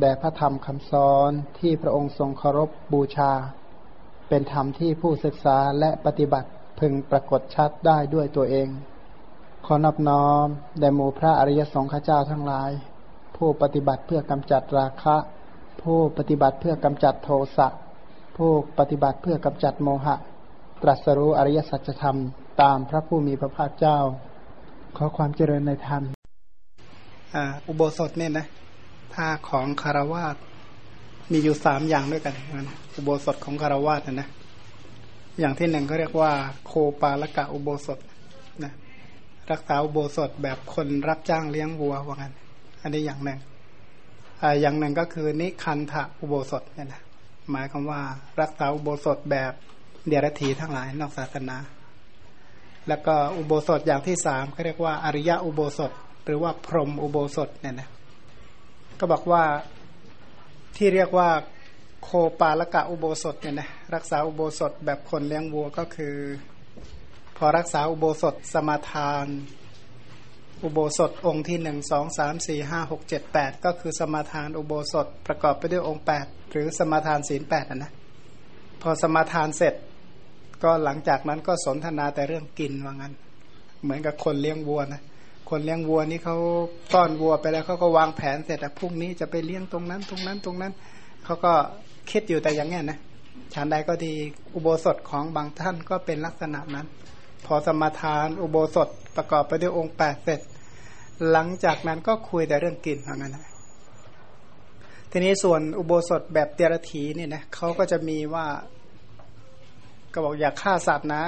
แด่พระธรรมคำสอนที่พระองค์ทรงเคารพบูชา เป็นธรรมที่ผู้ศึกษาและปฏิบัติพึงปรากฏชัดได้ด้วยตัวเอง ขอนอบน้อมแด่หมู่พระอริยสงฆ์เจ้าทั้งหลาย ผู้ปฏิบัติเพื่อกำจัดราคะ ผู้ปฏิบัติเพื่อกำจัดโทสะผู้ปฏิบัติเพื่อกำจัดโมหะ ตรัสรู้อริยสัจธรรมตามพระผู้มีพระภาคเจ้า ขอความเจริญในธรรมอุโบสถเนี่ยนะ ถ้าของคารวาสมีอยู่สามอย่างด้วยกันนะอุโบสถของคารวาสนะนะอย่างที่หนึ่งเขาเรียกว่า โคปาลกะอุโบสถนะรักษาอุโบสถแบบคนรับจ้างเลี้ยงวัวว่างั้นอันนี้อย่างหนึ่งออย่างหนึ่งก็คือนิคันทะอุโบสถเนี่ยนะหมายความว่ารักษาอุโบสถแบบเดียรถีทั้งหลายนอกศาสนา แล้วก็อุโบสถอย่างที่สามเขาเรียกว่าอริยะอุโบสถ หรือว่าพรหมอุโบสถเนี่ยนะ ก็บอกว่าที่เรียกว่าโคปาลกะอุโบสถเนี่ยนะรักษาอุโบสถแบบคนเลี้ยงวัวก็คือ พอรักษาอุโบสถสมาทาน อุโบสถองค์ที่หนึ่งสองสามสี่ห้าหกเจ็ดแปดก็คือสมาทานอุโบสถประกอบไปด้วยองค์แปดหรือสมาทานศีลแปดนะพอสมาทานเสร็จ ก็หลังจากนั้นก็สนทนาแต่เรื่องกินว่างั้น เหมือนกับคนเลี้ยงวัวนะ คนเลี้ยงวัวนี่เขาต้อนวัวไปแล้วเขาก็วางแผนเสร็จแต่พรุ่งนี้จะไปเลี้ยงตรงนั้น ตรงนั้นตรงนั้นเขาก็คิดอยู่แต่อย่างนี้นะฉันใดก็ดีอุโบสถของบางท่านก็เป็นลักษณะนั้น พอสมาทานอุโบสถประกอบไปด้วยองค์แปดเสร็จ หลังจากนั้นก็คุยแต่เรื่องกินเท่านั้นนะทีนี้ส่วนอุโบสถแบบเดรธีเนี่ยนะเขาก็จะมีว่าก็บอกอย่าฆ่าสัตว์นะ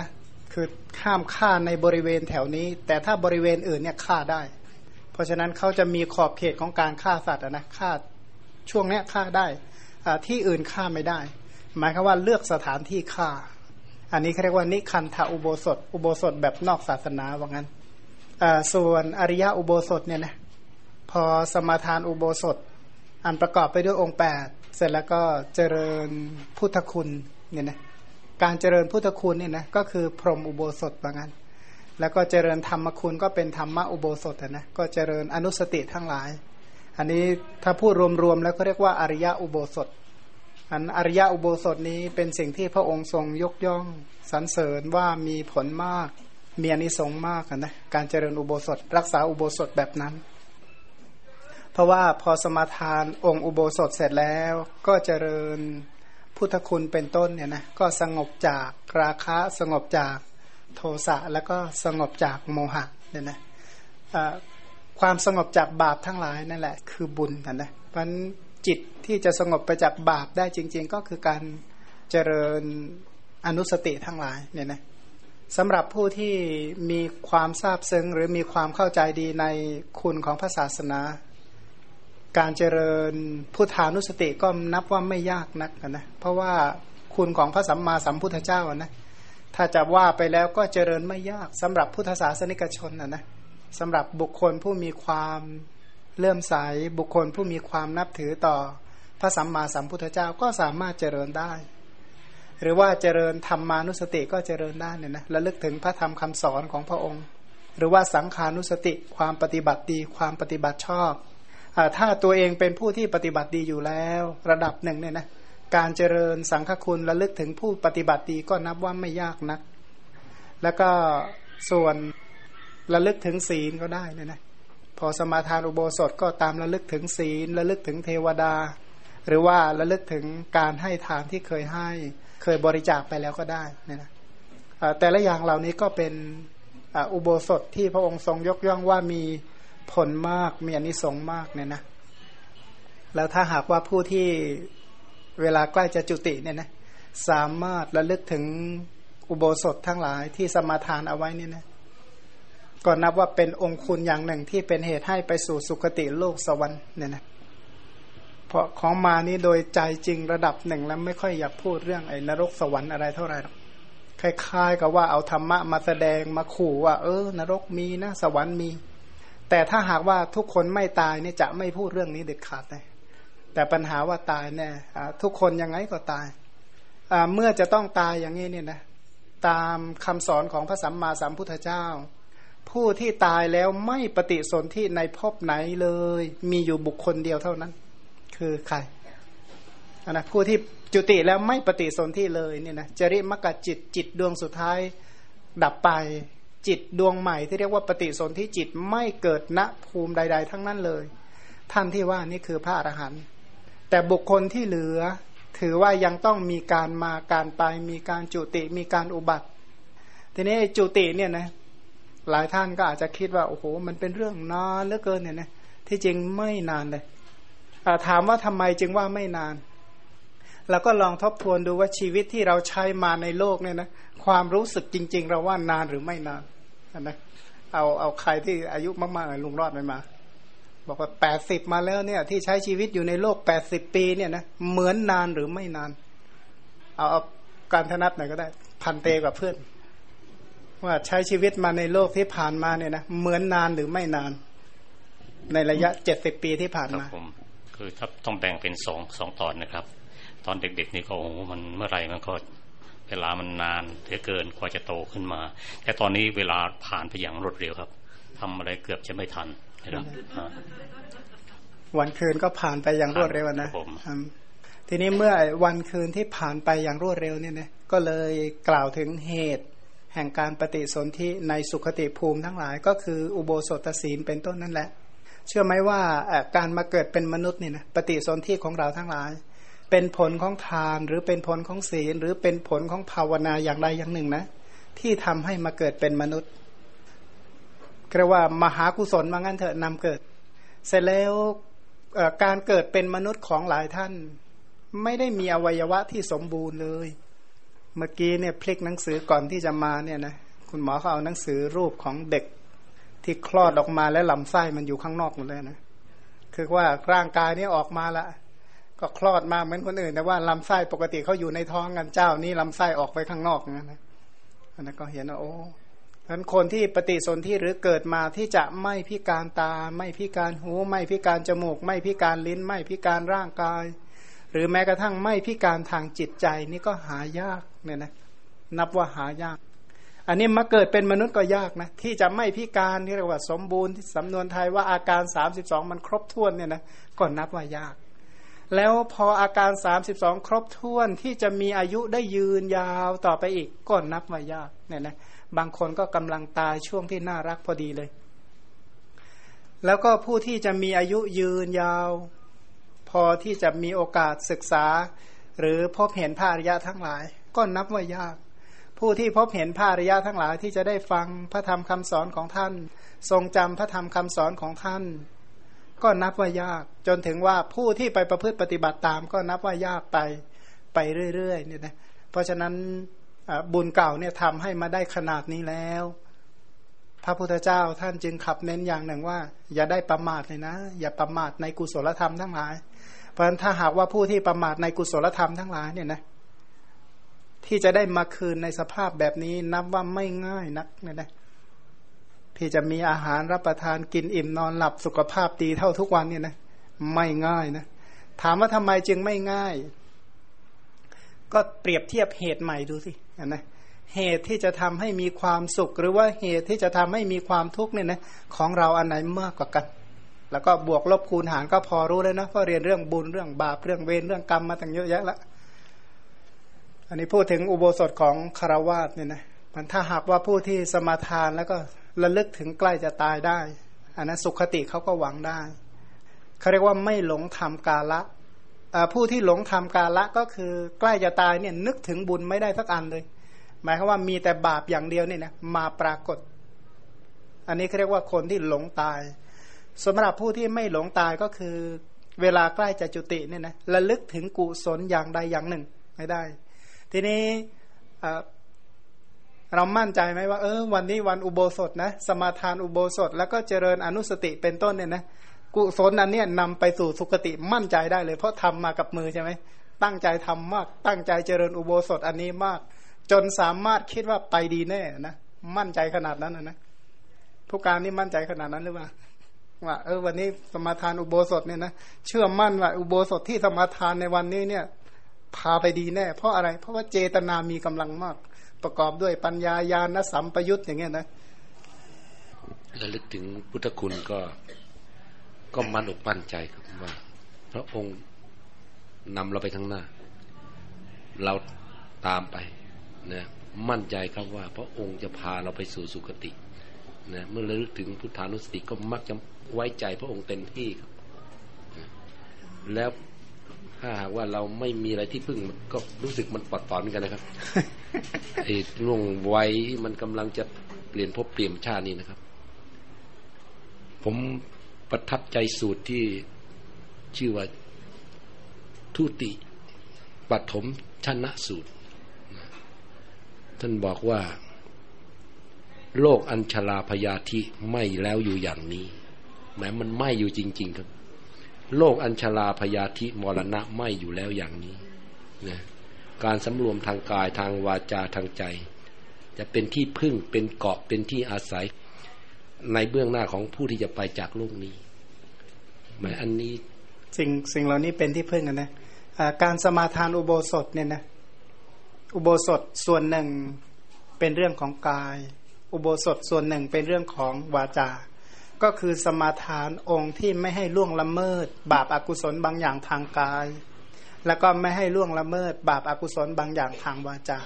คือห้ามฆ่าในบริเวณแถวนี้ แต่ถ้าบริเวณอื่นเนี่ยฆ่าได้ เพราะฉะนั้นเขาจะมีขอบเขตของการฆ่าสัตว์นะฆ่าช่วงนี้ฆ่าได้ที่อื่นฆ่าไม่ได้ หมายคือว่าเลือกสถานที่ฆ่า อันนี้เขาเรียกว่านิคันธาอุโบสถ อุโบสถแบบนอกศาสนาว่างั้นส่วนอริยะอุโบสถเนี่ยนะพอสมาทานอุโบสถ อันประกอบไปด้วยองค์ 8 เสร็จแล้วก็เจริญพุทธคุณเนี่ยนะ การเจริญพุทธคุณเนี่ยนะก็คือพรหมอุโบสถว่างั้น แล้วก็เจริญธรรมคุณก็เป็นธรรมะอุโบสถนะก็เจริญอนุสติทั้งหลาย อันนี้ถ้าพูดรวมๆแล้วก็เรียกว่าอริยะอุโบสถ อันอริยะอุโบสถนี้เป็นสิ่งที่พระองค์ทรงยกย่องสรรเสริญว่ามีผลมากมีอนิสงส์มากนะการเจริญอุโบสถ รักษาอุโบสถแบบนั้น เพราะว่าพอสมาทานองค์อุโบสถเสร็จแล้วก็เจริญ พุทธคุณเป็นต้นเนี่ยนะก็สงบจากราคะสงบจากโทสะแล้วก็สงบจากโมหะเนี่ยนะความสงบจากบาปทั้งหลายนั่นแหละ คือบุญนะนะเพราะจิตที่จะสงบไปจากบาปได้จริง ๆ ก็คือการเจริญอนุสติทั้งหลายเนี่ยนะสำหรับผู้ที่มีความทราบซึ้งหรือมีความเข้าใจดีในคุณของพระศาสนา การเจริญพุทธานุสติก็นับว่าไม่ยากนักนะ เพราะว่าคุณของพระสัมมาสัมพุทธเจ้านะ ถ้าจะว่าไปแล้วก็เจริญไม่ยากสำหรับพุทธศาสนิกชนนะนะสำหรับบุคคลผู้มีความเลื่อมใสบุคคลผู้มีความนับถือต่อพระสัมมาสัมพุทธเจ้าก็สามารถเจริญได้ หรือว่าเจริญธรรมานุสติก็เจริญได้เนี่ยนะระลึกถึงพระธรรมคำสอนของพระองค์ หรือว่าสังขานุสติความปฏิบัติดีความปฏิบัติชอบ ถ้าตัวเองเป็นผู้ที่ปฏิบัติดีอยู่แล้ว ระดับหนึ่งเนี่ยนะการเจริญสังฆคุณระลึกถึงผู้ปฏิบัติดีก็นับว่าไม่ยากนัก แล้วก็ส่วนระลึกถึงศีลก็ได้เนี่ยนะพอสมาทานอุโบสถก็ตามระลึกถึงศีลระลึกถึงเทวดา หรือว่าระลึกถึงการให้ทานที่เคยให้เคยบริจาคไปแล้วก็ได้เนี่ยนะแต่ละอย่างเหล่านี้ก็เป็นอุโบสถที่พระองค์ทรงยกย่องว่ามี ผลมากมีอนิสงส์มากเนี่ยนะ แล้วถ้าหากว่าผู้ที่เวลาใกล้จะจุติเนี่ยนะสามารถระลึกถึงอุโบสถทั้งหลายที่สมาทานเอาไว้เนี่ยนะก็นับว่าเป็นองค์คุณอย่างหนึ่งที่เป็นเหตุให้ไปสู่สุคติโลกสวรรค์เนี่ยนะเพราะของมานี่โดยใจจริงระดับหนึ่งแล้วไม่ค่อยอยากพูดเรื่องไอ้นรกสวรรค์อะไรเท่าไหร่หรอกคล้ายๆกับว่าเอาธรรมะมาแสดงมาขู่ว่า เออ นรกมีนะ สวรรค์มี แต่ถ้าหากว่าทุกคนไม่ตายเนี่ยจะไม่พูดเรื่องนี้เด็ดขาดเลยแต่ปัญหาว่าตายเนี่ยทุกคนยังไงก็ตายเมื่อจะต้องตายอย่างนี้เนี่ยนะตามคำสอนของพระสัมมาสัมพุทธเจ้า ผู้ที่ตายแล้วไม่ปฏิสนธิในภพไหนเลย มีอยู่บุคคลเดียวเท่านั้น คือใครนะผู้ที่จุติแล้วไม่ปฏิสนธิเลยเนี่ยนะจริมกจิตจิตดวงสุดท้ายดับไป จิตดวงใหม่ที่เรียกว่าปฏิสนธิจิตไม่เกิดณภูมิใด ๆ ทั้งนั้นเลย ท่านที่ว่านี่คือพระอรหันต์แต่บุคคลที่เหลือ ถือว่ายังต้องมีการมาการไปมีการจุติมีการอุบัติ ทีนี้จุติเนี่ยนะหลายท่านก็อาจจะคิดว่าโอ้โหมันเป็นเรื่องนานเหลือเกินเนี่ยนะที่จริงไม่นานเลยถามว่าทำไมจึงว่าไม่นานเราก็ลองทบทวนดูว่าชีวิตที่เราใช้มาในโลกเนี่ยนะความรู้สึกจริง ๆ เราว่านานหรือไม่นาน นะเอาเอาใครที่อายุมากๆลุงรอดไปมา บอกว่าแปดสิบมาแล้วเนี่ย ที่ใช้ชีวิตอยู่ในโลกแปดสิบปีเนี่ยนะเหมือนนานหรือไม่นาน เอาเอาการธนัดหน่อยก็ได้ พันเตกับเพื่อน ว่าใช้ชีวิตมาในโลกที่ผ่านมาเนี่ยนะเหมือนนานหรือไม่นาน ในระยะเจ็ดสิบปีที่ผ่านมาผมคือถ้าต้องแบ่งเป็นสองสองตอนนะครับ ตอนเด็กๆนี่ก็โอ้มันเมื่อไหร่มันก็ เวลามันนานเหลือเกินกว่าจะโตขึ้นมา แต่ตอนนี้เวลาผ่านไปอย่างรวดเร็วครับทำอะไรเกือบจะไม่ทันวันคืนก็ผ่านไปอย่างรวดเร็วนะทีนี้เมื่อวันคืนที่ผ่านไปอย่างรวดเร็วเนี่ยนะก็เลยกล่าวถึงเหตุ แห่งการปฏิสนธิในสุขติภูมิทั้งหลาย ก็คืออุโบสถศีลเป็นต้นนั่นแหละ เชื่อไหมว่าการมาเกิดเป็นมนุษย์เนี่ยนะปฏิสนธิของเราทั้งหลาย เป็นผลของทานหรือเป็นผลของศีล หรือเป็นผลของภาวนาอย่างใดอย่างหนึ่งนะ ที่ทำให้มาเกิดเป็นมนุษย์เรียกว่ามหากุศลมางั้นเถอะนำเกิด เสร็จแล้วการเกิดเป็นมนุษย์ของหลายท่าน ไม่ได้มีอวัยวะที่สมบูรณ์เลย เมื่อกี้เนี่ยพลิกหนังสือก่อนที่จะมาเนี่ยนะคุณหมอเขาเอาหนังสือรูปของเด็กที่คลอดออกมาแล้วลำไส้มันอยู่ข้างนอกหมดเลยนะคือว่าร่างกายนี้ออกมาละ ก็คลอดมาเหมือนคนอื่น แต่ว่าลำไส้ปกติเขาอยู่ในท้องกันเจ้านี้ลำไส้ออกไปข้างนอกนะนะอันนั้นก็เห็นว่าโอ้ฉะนั้นคนที่ปฏิสนธิหรือเกิดมาที่จะไม่พิการตา ไม่พิการหู ไม่พิการจมูก ไม่พิการลิ้น ไม่พิการร่างกาย หรือแม้กระทั่งไม่พิการทางจิตใจนี่ก็หายากเนี่ยนะนับว่าหายาก อันนี้มาเกิดเป็นมนุษย์ก็ยากนะที่จะไม่พิการที่เรียกว่าสมบูรณ์ที่สำนวนไทยว่าอาการ 32 มันครบถ้วนเนี่ยนะก็นับว่ายาก แล้วพออาการ 32 ครบถ้วนที่จะมีอายุได้ยืนยาวต่อไปอีกก็นับว่ายากเนี่ยนะบางคนก็กำลังตายช่วงที่น่ารักพอดีเลย แล้วก็ผู้ที่จะมีอายุยืนยาว พอที่จะมีโอกาสศึกษา หรือพบเห็นพระอริยะทั้งหลาย ก็นับว่ายาก ผู้ที่พบเห็นพระอริยะทั้งหลายที่จะได้ฟังพระธรรมคำสอนของท่าน ทรงจำพระธรรมคำสอนของท่าน ก็นับว่ายาก จนถึงว่าผู้ที่ไปประพฤติปฏิบัติตาม ก็นับว่ายากไปไปเรื่อยๆเนี่ยนะเพราะฉะนั้นบุญเก่าเนี่ยทำให้มาได้ขนาดนี้แล้ว พระพุทธเจ้าท่านจึงขับเน้นอย่างหนึ่งว่า อย่าได้ประมาทเลยนะ อย่าประมาทในกุศลธรรมทั้งหลาย เพราะฉะนั้นถ้าหากว่าผู้ที่ประมาทในกุศลธรรมทั้งหลายเนี่ยนะที่จะได้มาคืนในสภาพแบบนี้นับว่าไม่ง่ายนักเนี่ยนะ ที่จะมีอาหารรับประทานกินอิ่มนอนหลับสุขภาพดีเท่าทุกวันเนี่ยนะไม่ง่ายนะถามว่าทำไมจึงไม่ง่าย ก็เปรียบเทียบเหตุใหม่ดูสินะเหตุที่จะทำให้มีความสุข หรือว่าเหตุที่จะทำให้มีความทุกข์เนี่ยนะของเราอันไหนมากกว่ากัน แล้วก็บวกลบคูณหารก็พอรู้แล้วนะเพราะเรียนเรื่องบุญเรื่องบาปเรื่องเวรเรื่องกรรมมาตั้งเยอะแยะล้วอันนี้พูดถึงอุโบสถของคารวาสเนี่ยนะมันถ้าหากว่าผู้ที่สมาทานแล้วก็ ระลึกถึงใกล้จะตายได้อันนั้นสุขติเขาก็หวังได้เขาเรียกว่าไม่หลงทำกาละผู้ที่หลงทำกาละก็คือใกล้จะตายเนี่ยนึกถึงบุญไม่ได้สักอันเลย หมายความว่ามีแต่บาปอย่างเดียวเนี่ยนะมาปรากฏ อันนี้เขาเรียกว่าคนที่หลงตายสำหรับผู้ที่ไม่หลงตายก็คือ เวลาใกล้จะจุติเนี่ยนะระลึกถึงกุศลอย่างใดอย่างหนึ่งไม่ได้ ทีนี้ เรามั่นใจไหมว่าเออวันนี้วันอุโบสถนะ สมาทานอุโบสถ แล้วก็เจริญอนุสติเป็นต้นเนี่ยนะกุศลอันเนี้ยนำไปสู่สุคติมั่นใจได้เลย เพราะทำมากับมือใช่ไหมตั้งใจทำมาก ตั้งใจเจริญอุโบสถอันนี้มาก จนสามารถคิดว่าไปดีแน่นะมั่นใจขนาดนั้นนะนะผู้การนี่มั่นใจขนาดนั้นหรือเปล่าว่าเออวันนี้สมาทานอุโบสถเนี่ยนะเชื่อมั่นว่าอุโบสถที่สมาทานในวันนี้เนี่ย พาไปดีแน่ เพราะอะไร เพราะว่าเจตนามีกำลังมาก ประกอบด้วยปัญญาญาณสัมปยุตอย่างเงี้ยนะระลึกถึงพุทธคุณก็ก็มั่นอกมั่นใจครับว่า พระองค์นำเราไปข้างหน้า เราตามไปนะมั่นใจครับว่า พระองค์จะพาเราไปสู่สุคตินะเมื่อระลึกถึงพุทธานุสติก็มักจะไว้ใจพระองค์เต็มที่ครับ แล้ว ถ้าหากว่าเราไม่มีอะไรที่พึ่งก็รู้สึกมันปลอดปลอนเหมือนกันนะครับไอ้ล่วงวัยมันกำลังจะเปลี่ยนภพเปลี่ยนชาตินี้นะครับ ผมประทับใจสูตรที่ชื่อว่าทุติปฐมชนะสูตร ท่านบอกว่า โลกอัญชลาพยาธิไม่แล้วอยู่อย่างนี้แม้มันไม่อยู่จริง ๆ ครับ โลกอัญชลาพยาธิมรณะไม่อยู่แล้วอย่างนี้นะการสำรวมทางกายทางวาจาทางใจ จะเป็นที่พึ่งเป็นเกาะเป็นที่อาศัย ในเบื้องหน้าของผู้ที่จะไปจากโลกนี้หมายอันนี้สิ่งสิ่งเหล่านี้เป็นที่พึ่งกันนะการสมาทานอุโบสถเนี่ยนะอุโบสถส่วนหนึ่งเป็นเรื่องของกาย อุโบสถส่วนหนึ่งเป็นเรื่องของวาจา ก็คือสมาทานองค์ที่ไม่ให้ล่วงละเมิด บาปอากุศลบางอย่างทางกาย แล้วก็ไม่ให้ล่วงละเมิด บาปอากุศลบางอย่างทางวาจา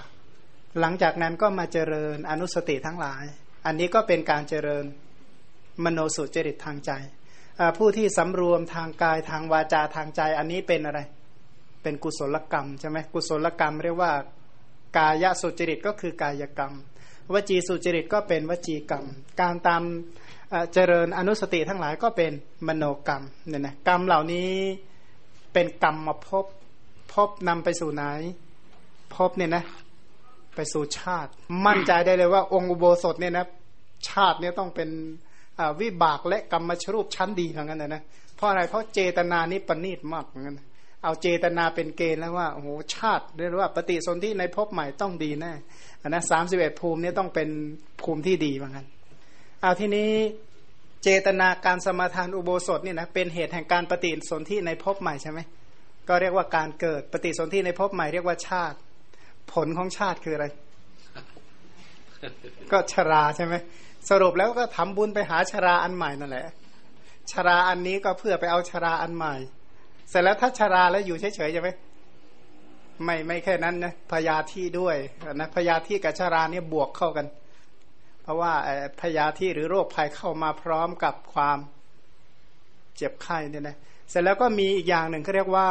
หลังจากนั้นก็มาเจริญอนุสติทั้งหลาย อันนี้ก็เป็นการเจริญมโนสุจริตทางใจผู้ที่สำรวมทางกายทางวาจาทางใจ อันนี้เป็นอะไร เป็นกุศลกรรมใช่ไหมกุศลกรรมเรียกว่ากายสุจริตก็คือกายกรรม วจีสุจริตก็เป็นวจีกรรม การตาม เจริญอนุสติทั้งหลายก็เป็นมโนกรรมเนี่ยนะกรรมเหล่านี้เป็นกรรมมาพบพบนำไปสู่ไหนพบเนี่ยนะไปสู่ชาติ มั่นใจได้เลยว่าองค์อุโบสถเนี่ยนะชาติเนี่ยต้องเป็นวิบากและกรรมชรูปชั้นดีอย่างนั้นนะเพราะอะไรเพราะเจตนานี้ประณีตมากอย่างนั้นเอาเจตนาเป็นเกณฑ์แล้วว่าโอ้โหชาติเรียกว่าปฏิสนธิในภพใหม่ต้องดีแน่นะสามสิบเอ็ดภูมินี้ต้องเป็นภูมิที่ดีเหมือนกัน เอาทีนี้เจตนาการสมาทานอุโบสถนี่นะเป็นเหตุแห่งการปฏิสนธิในภพใหม่ใช่ไหมก็เรียกว่าการเกิดปฏิสนธิในภพใหม่เรียกว่าชาติ ผลของชาติคืออะไร ก็ชราใช่ไหมสรุปแล้วก็ทำบุญไปหาชราอันใหม่นั่นแหละ ชราอันนี้ก็เพื่อไปเอาชราอันใหม่ เสร็จแล้วถ้าชราแล้วอยู่เฉยๆใช่ไหมไม่ไม่แค่นั้นนะพยาธิด้วยนะพยาธิกับชราเนี่ยบวกเข้ากัน เพราะว่าพยาธิหรือโรคภัยเข้ามาพร้อมกับความเจ็บไข้เนี่ยนะเสร็จแล้วก็มีอีกอย่างหนึ่งเขาเรียกว่า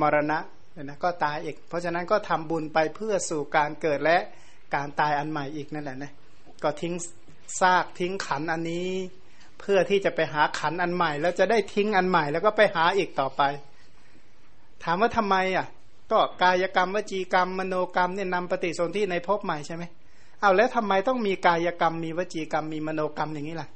มรณะเนี่ยนะก็ตายอีก เพราะฉะนั้นก็ทำบุญไปเพื่อสู่การเกิดและการตายอันใหม่อีกนั่นแหละนะก็ทิ้งซากทิ้งขันอันนี้ เพื่อที่จะไปหาขันอันใหม่ แล้วจะได้ทิ้งอันใหม่ แล้วก็ไปหาอีกต่อไป ถามว่าทำไมอะก็กายกรรมวจีกรรมมโนกรรมเนี่ยนำปฏิสนธิในภพใหม่ใช่ไหม เอาแล้วทำไมต้องมีกายกรรม มีวจีกรรม มีมโนกรรมอย่างนี้ล่ะ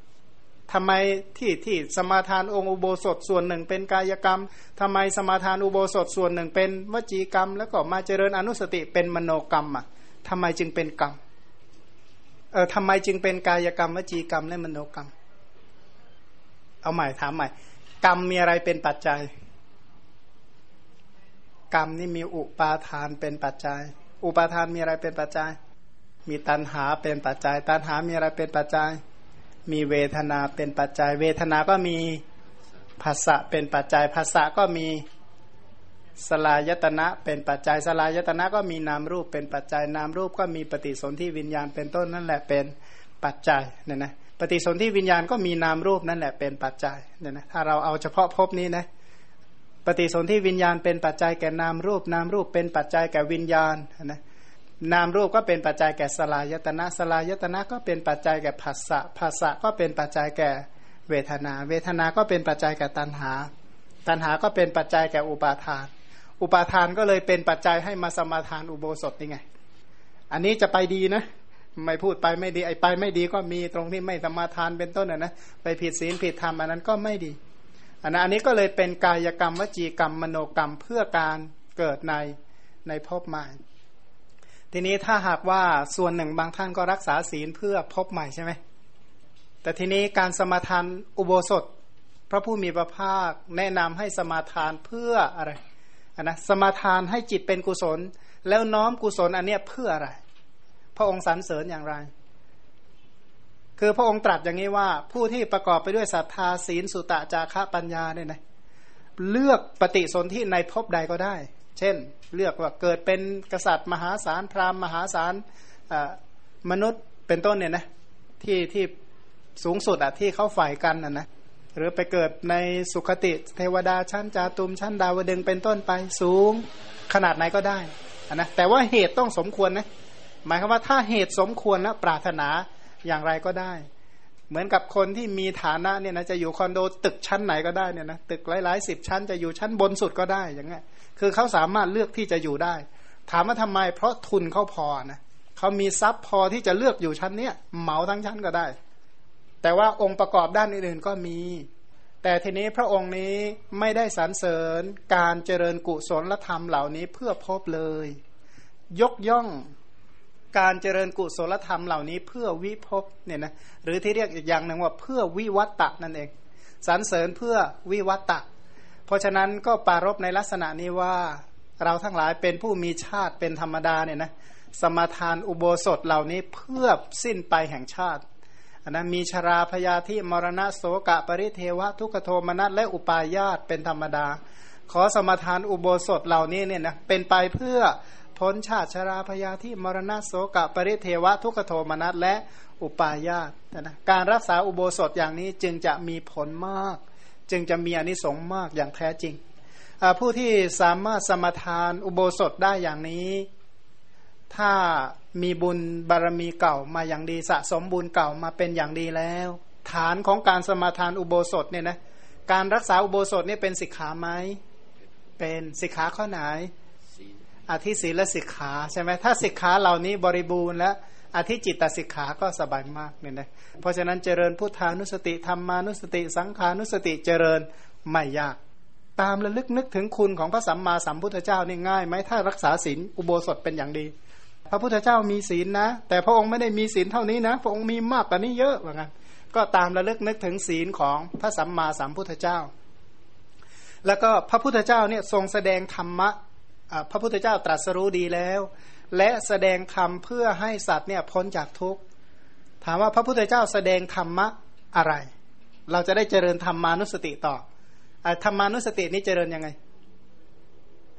ทำไมที่ที่สมาทานองค์อุโบสถส่วนหนึ่งเป็นกายกรรมทำไมสมาทานอุโบสถส่วนหนึ่งเป็นวจีกรรม แล้วก็มาเจริญอนุสติเป็นมโนกรรมอะทำไมจึงเป็นกรรมเออทำไมจึงเป็นกายกรรม วจีกรรมและมโนกรรม เอาใหม่ถามใหม่ กรรมมีอะไรเป็นปัจจัย กรรมนี่มีอุปาทานเป็นปัจจัย อุปาทานมีอะไรเป็นปัจจัย มีตัณหาเป็นปัจจัย ตัณหามีอะไรเป็นปัจจัย มีเวทนาเป็นปัจจัย เวทนาก็มีภาษะเป็นปัจจัยภาษะก็มีสลายตนะเป็นปัจจัยสลายตนะก็มีนามรูปเป็นปัจจัยนามรูปก็มีปฏิสนธิวิญญาณเป็นต้นนั่นแหละเป็นปัจจัยเนี่ยนะปฏิสนธิวิญญาณก็มีนามรูปนั่นแหละเป็นปัจจัยเนี่ยนะถ้าเราเอาเฉพาะภพนี้นะปฏิสนธิวิญญาณเป็นปัจจัยแก่นามรูปนามรูปเป็นปัจจัยแก่วิญญาณนะ นามรูปก็เป็นปัจจัยแก่สลายตนะสลายตนะก็เป็นปัจจัยแก่ภาษะภาษะก็เป็นปัจจัยแก่เวทนา เวทนาก็เป็นปัจจัยแก่ตัณหา ตัณหาก็เป็นปัจจัยแก่อุปาทาน อุปาทานก็เลยเป็นปัจจัยให้มาสมาทานอุโบสถนี่ไง อันนี้จะไปดีนะไม่พูดไปไม่ดีไอ้ไปไม่ดีก็มีตรงที่ไม่สมาทานเป็นต้นนะนะไปผิดศีลผิดธรรมอันนั้นก็ไม่ดีอันนั้นอันนี้ก็เลยเป็นกายกรรมวจีกรรมมโนกรรมเพื่อการเกิดในในภพใหม่ ทีนี้ถ้าหากว่าส่วนหนึ่งบางท่านก็รักษาศีลเพื่อพบใหม่ใช่ไหมแต่ทีนี้การสมาทานอุโบสถ พระผู้มีพระภาคแนะนำให้สมาทานเพื่ออะไรนะสมาทานให้จิตเป็นกุศล แล้วน้อมกุศลอันเนี้ยเพื่ออะไร พระองค์สรรเสริญอย่างไร คือพระองค์ตรัสอย่างนี้ว่า ผู้ที่ประกอบไปด้วยศรัทธาศีลสุตะจาระปัญญาเนี่ยนะเลือกปฏิสนธิในภพใดก็ได้ เช่น เลือกว่าเกิดเป็นกษัตริย์มหาศาลพราหมณ์มหาศาลมนุษย์เป็นต้นเนี่ยนะที่ที่สูงสุดอะที่เขาฝ่ายกันนะนะหรือไปเกิดในสุคติเทวดาชั้นจาตุมชั้นดาวดึงเป็นต้นไปสูงขนาดไหนก็ได้นะแต่ว่าเหตุต้องสมควรนะหมายความว่าถ้าเหตุสมควรแล้วปรารถนาอย่างไรก็ได้ เหมือนกับคนที่มีฐานะเนี่ยนะจะอยู่คอนโดตึกชั้นไหนก็ได้เนี่ยนะตึกหลายๆสิบชั้นจะอยู่ชั้นบนสุดก็ได้อย่างเงี้ยคือเขาสามารถเลือกที่จะอยู่ได้ ถามว่าทำไม เพราะทุนเขาพอนะเขามีทรัพย์พอที่จะเลือกอยู่ชั้นเนี้ยเหมาทั้งชั้นก็ได้ แต่ว่าองค์ประกอบด้านอื่นๆก็มี แต่ทีนี้พระองค์นี้ไม่ได้สรรเสริญการเจริญกุศลธรรมเหล่านี้เพื่อพบเลย ยกย่อง การเจริญกุศลธรรมเหล่านี้เพื่อวิภพเนี่ยนะหรือที่เรียกอีกอย่างหนึ่งว่าเพื่อวิวัตตะนั่นเองสรรเสริญเพื่อวิวัตตะ เพราะฉะนั้นก็ปารบในลักษณะนี้ว่าเราทั้งหลายเป็นผู้มีชาติเป็นธรรมดาเนี่ยนะสมทานอุโบสถเหล่านี้เพื่อสิ้นไปแห่งชาตินนั้นมีชราพยาธิมรณะโสกะปริเทวะ ทุกโทมนัสและอุปาญาตเป็นธรรมดา ขอสมทานอุโบสถเหล่านี้เนี่ยนะเป็นไปเพื่อ พ้นชาติชราพยาธิมรณะโสกะปริเทวะทุกโทมนัสและอุปาญาตนะการรักษาอุโบสถอย่างนี้จึงจะมีผลมาก จึงจะมีอนิสงส์มากอย่างแท้จริง ผู้ที่สามารถสมทานอุโบสถได้อย่างนี้ ถ้ามีบุญบารมีเก่ามาอย่างดีสะสมบุญเก่ามาเป็นอย่างดีแล้ว ฐานของการสมาทานอุโบสถเนี่ยนะการรักษาอุโบสถเนี่ยเป็นสิกขาไหมเป็นสิกขาข้อไหน อธิศีลสิกขาใช่ไหมถ้าสิกขาเหล่านี้บริบูรณ์แล้วอธิจิตตสิกขาก็สบายมากเนี่ยนะเพราะฉะนั้นเจริญพุทธานุสติธรรมานุสติ สังขานุสติเจริญไม่ยาก ตามระลึกนึกถึงคุณของพระสัมมาสัมพุทธเจ้านี่ง่ายไหมถ้ารักษาศีลอุโบสถเป็นอย่างดี พระพุทธเจ้ามีศีลนะ แต่พระองค์ไม่ได้มีศีลเท่านี้นะ พระองค์มีมากกว่านี้เยอะเหมือนกันก็ตามระลึกนึกถึงศีลของพระสัมมาสัมพุทธเจ้า แล้วก็พระพุทธเจ้าเนี่ยทรงแสดงธรรมะ พระพุทธเจ้าตรัสรู้ดีแล้ว และแสดงธรรมเพื่อให้สัตว์เนี่ยพ้นจากทุกข์ถามว่าพระพุทธเจ้าแสดงธรรมะอะไร เราจะได้เจริญธรรมานุสติต่อธรรมานุสตินี้เจริญยังไง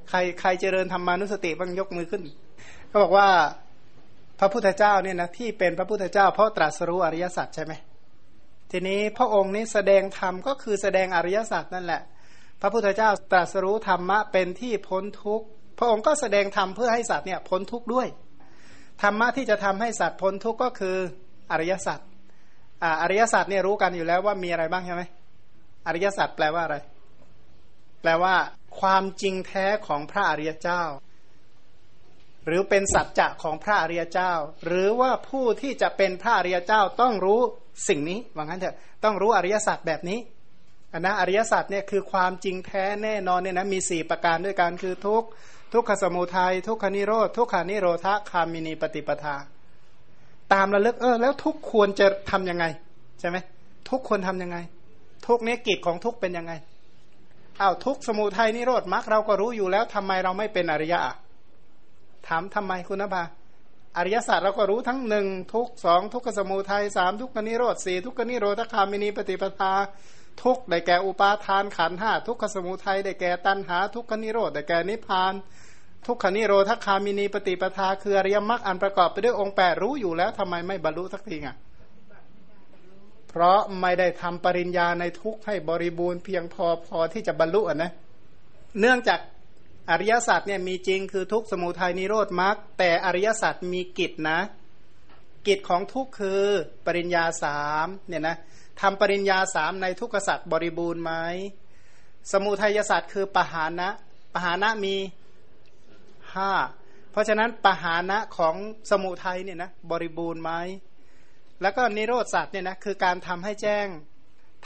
ใครใครเจริญธรรมานุสติบ้างยกมือขึ้นเขาบอกว่าพระพุทธเจ้าเนี่ยนะที่เป็นพระพุทธเจ้าเพราะตรัสรู้อริยสัจใช่ไหมทีนี้พระองค์นี้แสดงธรรมก็คือแสดงอริยสัจนั่นแหละ พระพุทธเจ้าตรัสรู้ธรรมะเป็นที่พ้นทุกข์ พระองค์ก็แสดงธรรมเพื่อให้สัตว์เนี่ยพ้นทุกข์ด้วยธรรมะที่จะทำให้สัตว์พ้นทุกข์ก็คืออริยสัจอริยสัจเนี่ยรู้กันอยู่แล้วว่ามีอะไรบ้างใช่ไหมอริยสัจแปลว่าอะไร แปลว่าความจริงแท้ของพระอริยเจ้า หรือเป็นสัจจะของพระอริยเจ้า หรือว่าผู้ที่จะเป็นพระอริยเจ้าต้องรู้สิ่งนี้ว่างั้นเถอะต้องรู้อริยสัจแบบนี้อันนะอริยสัจเนี่ยคือความจริงแท้แน่นอนเนี่ยนะมีสี่ประการด้วยกันคือทุกข ทุกขสมุทัยทุกขนิโรธทุกขานิโรธคามินีปฏิปทา ตามระลึกเออ แล้วทุกควรจะทํำยังไง ใช่ไหมทุกควรทํำยังไง ทุกเนี้ยกิจของทุกเป็นยังไงอ้าวทุกสมุทัยนิโรธมรรคเราก็รู้อยู่แล้วทำไมเราไม่เป็นอริยะถามทำไมคุณนภาอริยศาสตร์เราก็รู้ทั้งหนึ่งทุกสองทุกขสมุทัยสามทุกขนิโรธสี่ทุกขนิโรธคามินีปฏิปทา ทุกได้แก่อุปาทานขันห้าทุกขสมุทัยได้แก่ตัณหา ทุกขนิโรธได้แก่นิพพาน ทุกขนิโรธคามินีปฏิปทาคืออริยมรรคอันประกอบไปด้วยองค์แปดรู้อยู่แล้วทำไมไม่บรรลุสักทีอะเพราะไม่ได้ทำปริญญาในทุกให้บริบูรณ์เพียงพอพอที่จะบรรลุอะนะเนื่องจากอริยสัจเนี่ยมีจริงคือทุกสมุทัยนิโรธมรรคแต่อริยสัจมีกิจนะ กิจของทุกคือปริญญาสามเนี่ยนะ ทำปริญญาสามในทุกขสัจบริบูรณ์ไหมสมุทัยศาสัจคือปหานะปหานะมีห้าเพราะฉะนั้นปหานะของสมุทัยเนี่ยนะบริบูรณ์ไหมแล้วก็นิโรธศาสัจเนี่ยนะคือการทำให้แจ้ง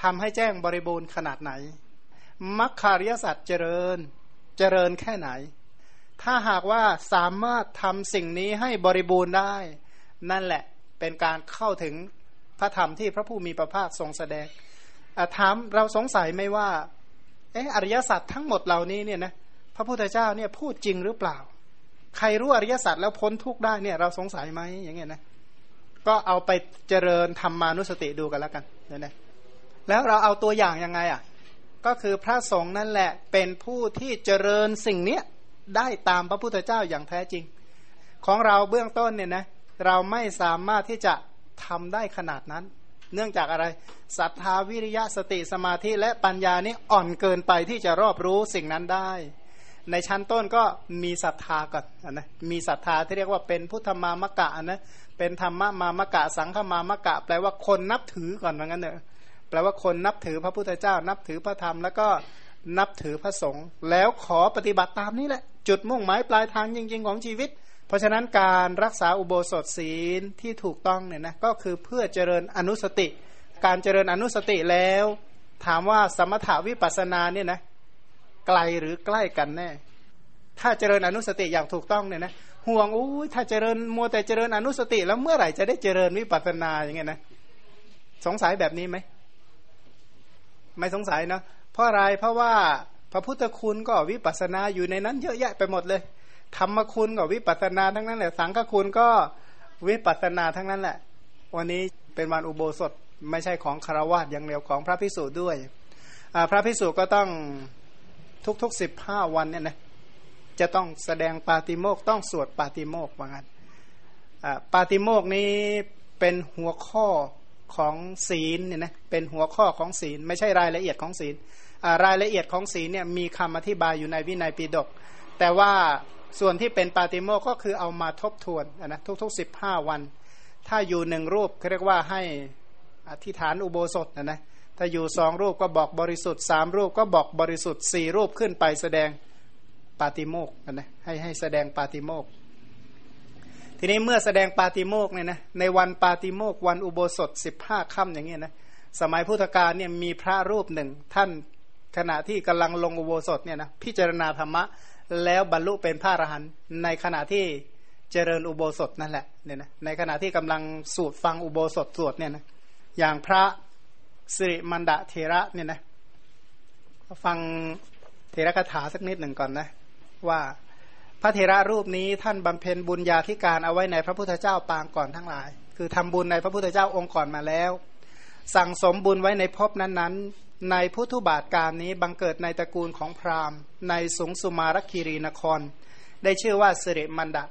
ทำให้แจ้งบริบูรณ์ขนาดไหนมัคคาริยศาสัจเจริญเจริญแค่ไหน ถ้าหากว่าสามารถทำสิ่งนี้ให้บริบูรณ์ได้ นั่นแหละเป็นการเข้าถึง พระธรรมที่พระผู้มีพระภาคทรงแสดงถามเราสงสัยไหมว่าเอออริยสัจทั้งหมดเหล่านี้เนี่ยนะพระพุทธเจ้าเนี่ยพูดจริงหรือเปล่า ใครรู้อริยสัจแล้วพ้นทุกข์ได้เนี่ยเราสงสัยไหมอย่างเงี้ยนะก็เอาไปเจริญธรรมานุสติดูกันแล้วกันเนี่ยนะแล้วเราเอาตัวอย่างยังไงอะก็คือพระสงฆ์นั่นแหละเป็นผู้ที่เจริญสิ่งเนี้ยได้ตามพระพุทธเจ้าอย่างแท้จริง ของเราเบื้องต้นเนี่ยนะเราไม่สามารถที่จะ ทำได้ขนาดนั้น เนื่องจากอะไรศรัทธาวิริยะสติสมาธิและปัญญานี้อ่อนเกินไปที่จะรอบรู้สิ่งนั้นได้ ในชั้นต้นก็มีศรัทธาก่อนนะมีศรัทธาที่เรียกว่าเป็นพุทธมามะกะนะเป็นธรรมมามะกะสังฆมามะกะ แปลว่าคนนับถือก่อนว่างั้นเนอะแปลว่าคนนับถือพระพุทธเจ้า นับถือพระธรรมแล้วก็นับถือพระสงฆ์แล้วขอปฏิบัติตามนี้แหละ จุดมุ่งหมายปลายทางจริง ๆ ของชีวิต เพราะฉะนั้นการรักษาอุโบสถศีลที่ถูกต้องเนี่ยนะก็คือเพื่อเจริญอนุสติ การเจริญอนุสติแล้ว ถามว่าสมถาวิปัสนาเนี่ยนะไกลหรือใกล้กันแน่ ถ้าเจริญอนุสติอย่างถูกต้องเนี่ยนะห่วงอู้ถ้าเจริญมัวแต่เจริญอนุสติ แล้วเมื่อไหร่จะได้เจริญวิปัสนาอย่างเงี้ยนะสงสัยแบบนี้ไหมไม่สงสัยนะเพราะอะไรเพราะว่าพระพุทธคุณก็วิปัสนาอยู่ในนั้นเยอะแยะไปหมดเลย ธรรมคุณก็วิปัสนาทั้งนั้นแหละ สังฆคุณก็วิปัสนาทั้งนั้นแหละ วันนี้เป็นวันอุโบสถไม่ใช่ของคารวะอย่างเดียวของพระพิสุด้วยพระพิสุก็ต้องทุกๆสิบห้าวันเนี่ยนะจะต้องแสดงปาติโมกต้องสวดปาติโมกว่างั้นปาติโมกนี้เป็นหัวข้อของศีลเนี่ยนะเป็นหัวข้อของศีล ไม่ใช่รายละเอียดของศีลรายละเอียดของศีลเนี่ยมีคำอธิบายอยู่ในวินัยปิฎกแต่ว่า ส่วนที่เป็นปาติโมกก็คือเอามาทบทวนนะทุกๆสิบห้าวัน ถ้าอยู่หนึ่งรูปเขาเรียกว่าให้อธิษฐานอุโบสถนะนะถ้าอยู่สองรูปก็บอกบริสุทธิ์สามรูปก็บอกบริสุทธิ์สี่รูปขึ้นไปแสดงปาติโมกนะให้ให้แสดงปาติโมกทีนี้เมื่อแสดงปาติโมกเนี่ยนะในวันปาติโมกวันอุโบสถสิบห้าค่ำอย่างเงี้ยนะสมัยพุทธกาลเนี่ยมีพระรูปหนึ่งท่านขณะที่กำลังลงอุโบสถเนี่ยนะพิจารณาธรรมะ แล้วบรรลุเป็นพระอรหันต์ในขณะที่เจริญอุโบสถนั่นแหละเนี่ยนะในขณะที่กำลังสูตรฟังอุโบสถสวดเนี่ยนะอย่างพระสิริมันดาเทระเนี่ยนะฟังเทระคาถาสักนิดหนึ่งก่อนนะว่าพระเทระรูปนี้ท่านบำเพ็ญบุญญาธิการเอาไว้ในพระพุทธเจ้าปางก่อนทั้งหลาย คือทำบุญในพระพุทธเจ้าองค์ก่อนมาแล้ว สั่งสมบุญไว้ในภพนั้นๆ ในพุทธบาทการนี้บังเกิดในตระกูลของพราหมณ์ ในสงสุมารคีรีนคร ได้ชื่อว่าสิริมันดะ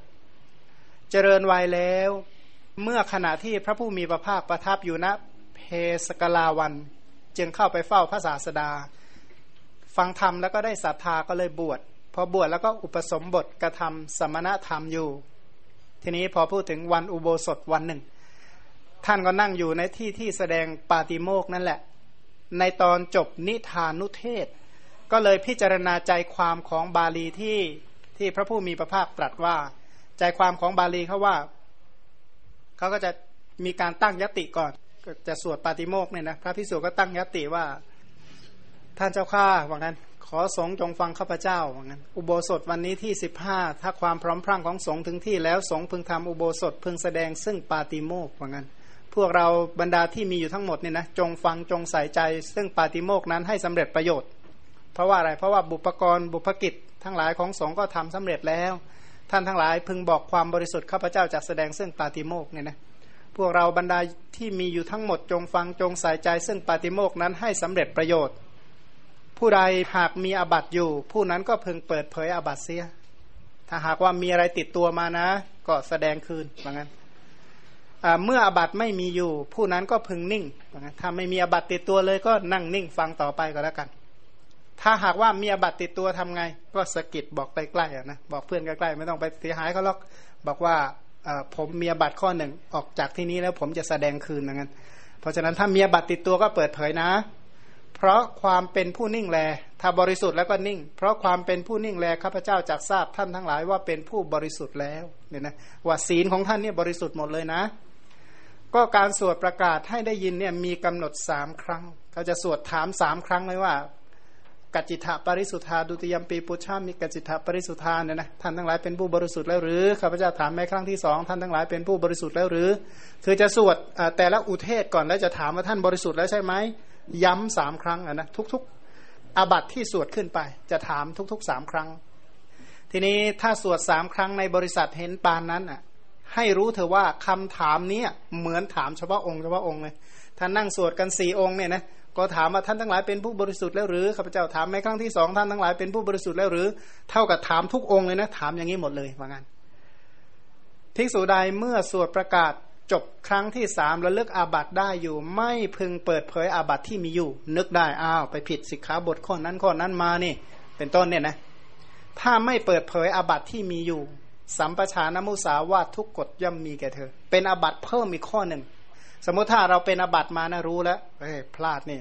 เจริญวัยแล้ว เมื่อขณะที่พระผู้มีพระภาคประทับอยู่ณเพสกลาวัน จึงเข้าไปเฝ้าพระศาสดา ฟังธรรมแล้วก็ได้ศรัทธาก็เลยบวชพอบวชแล้วก็อุปสมบทกระทำสมณธรรมอยู่ ทีนี้พอพูดถึงวันอุโบสถวันหนึ่งท่านก็นั่งอยู่ในที่ที่แสดงปาติโมกนั่นแหละ ในตอนจบนิทานุเทศ ก็เลยพิจารณาใจความของบาลีที่ที่พระผู้มีพระภาคตรัสว่า ใจความของบาลีเขาว่าเขาก็จะมีการตั้งยติก่อนจะสวดปาติโมกเนี่ยนะพระพิสุก็ตั้งยติว่า ท่านเจ้าข้าว่างั้น ขอสงจงฟังข้าพเจ้าว่างั้น อุโบสถวันนี้ที่สิบห้าถ้าความพร้อมพรั่งของสงถึงที่แล้วสงพึงทำอุโบสถพึงแสดงซึ่งปาติโมกว่างั้น พวกเราบรรดาที่มีอยู่ทั้งหมดเนี่ยนะจงฟังจงใส่ใจ ซึ่งปาติโมกนั้นให้สำเร็จประโยชน์ เพราะว่าอะไรเพราะว่าบุปกรณ์บุพกิจ ทั้งหลายของสงก็ทำสำเร็จแล้ว ท่านทั้งหลายพึงบอกความบริสุทธิ์ข้าพเจ้าจากแสดงซึ่งปาติโมกเนี่ยนะพวกเราบรรดาที่มีอยู่ทั้งหมดจงฟังจงใส่ใจ ซึ่งปาติโมกนั้นให้สำเร็จประโยชน์ ผู้ใดหากมีอบัตอยู่ ผู้นั้นก็พึงเปิดเผยอบัตเสีย ถ้าหากว่ามีอะไรติดตัวมานะ ก็แสดงคืนว่างั้น เมื่ออบัตไม่มีอยู่ ผู้นั้นก็พึงนิ่งถ้าไม่มีอบัตติดตัวเลยก็นั่งนิ่งฟังต่อไปก็แล้วกัน ถ้าหากว่ามีอบัตติดตัวทำไง ก็สะกิดบอกใกล้ๆนะบอกเพื่อนใกล้ๆไม่ต้องไปเสียหายเขาหรอกบอกว่าผมมีอบัตข้อหนึ่งออกจากที่นี้แล้วผมจะแสดงคืนว่างั้น เพราะฉะนั้นถ้ามีอบัตติดตัวก็เปิดเผยนะ เพราะความเป็นผู้นิ่งแล ถ้าบริสุทธิ์แล้วก็นิ่ง เพราะความเป็นผู้นิ่งแลข้าพเจ้าจักทราบท่านทั้งหลายว่าเป็นผู้บริสุทธิ์แล้วเนี่ยนะว่าศีลของท่านเนี่ยบริสุทธิ์หมดเลยนะ ก็การสวดประกาศให้ได้ยินเนี่ยมีกำหนดสามครั้ง เขาจะสวดถามสามครั้งเลยว่า กัจจิตะปริสุทธาดุติยมปีปุชามีกัจจิตะปริสุทธาเนี่ยนะท่านทั้งหลายเป็นผู้บริสุทธิ์แล้วหรือข้าพเจ้าถามแม้ครั้งที่สองท่านทั้งหลายเป็นผู้บริสุทธิ์แล้วหรือ คือจะสวดแต่ละอุเทศก่อนแล้วจะถามว่าท่านบริสุทธิ์แล้วใช่ไหมย้ำสามครั้งนะทุกๆอาบัติที่สวดขึ้นไป จะถามทุกๆสามครั้ง ทีนี้ถ้าสวดสามครั้งในบริษัทเห็นปานนั้นอะ ให้รู้เธอว่าคำถามนี้เหมือนถามเฉพาะองค์เฉพาะองค์เลยท่านนั่งสวดกันสี่องค์เนี่ยนะก็ถามว่าท่านทั้งหลายเป็นผู้บริสุทธิ์แล้วหรือข้าพเจ้าถามในครั้งที่สองท่านทั้งหลายเป็นผู้บริสุทธิ์แล้วหรือ เท่ากับถามทุกองค์เลยนะ ถามอย่างนี้หมดเลยว่างั้นภิกษุใดเมื่อสวดประกาศจบครั้งที่สามระลึกอาบัตได้อยู่ ไม่พึงเปิดเผยอาบัตที่มีอยู่ นึกได้อ้าวไปผิดสิกขาบทข้อนั้นข้อนั้นมานี่ เป็นต้นเนี่ยนะ ถ้าไม่เปิดเผยอาบัตที่มีอยู่ สัมปชานมุสาวาทุกกฎย่อมมีแก่เธอ เป็นอบัตเพิ่มอีกข้อหนึ่ง สมมติถ้าเราเป็นอบัตมานะรู้แล้วเฮ้ยพลาดนี่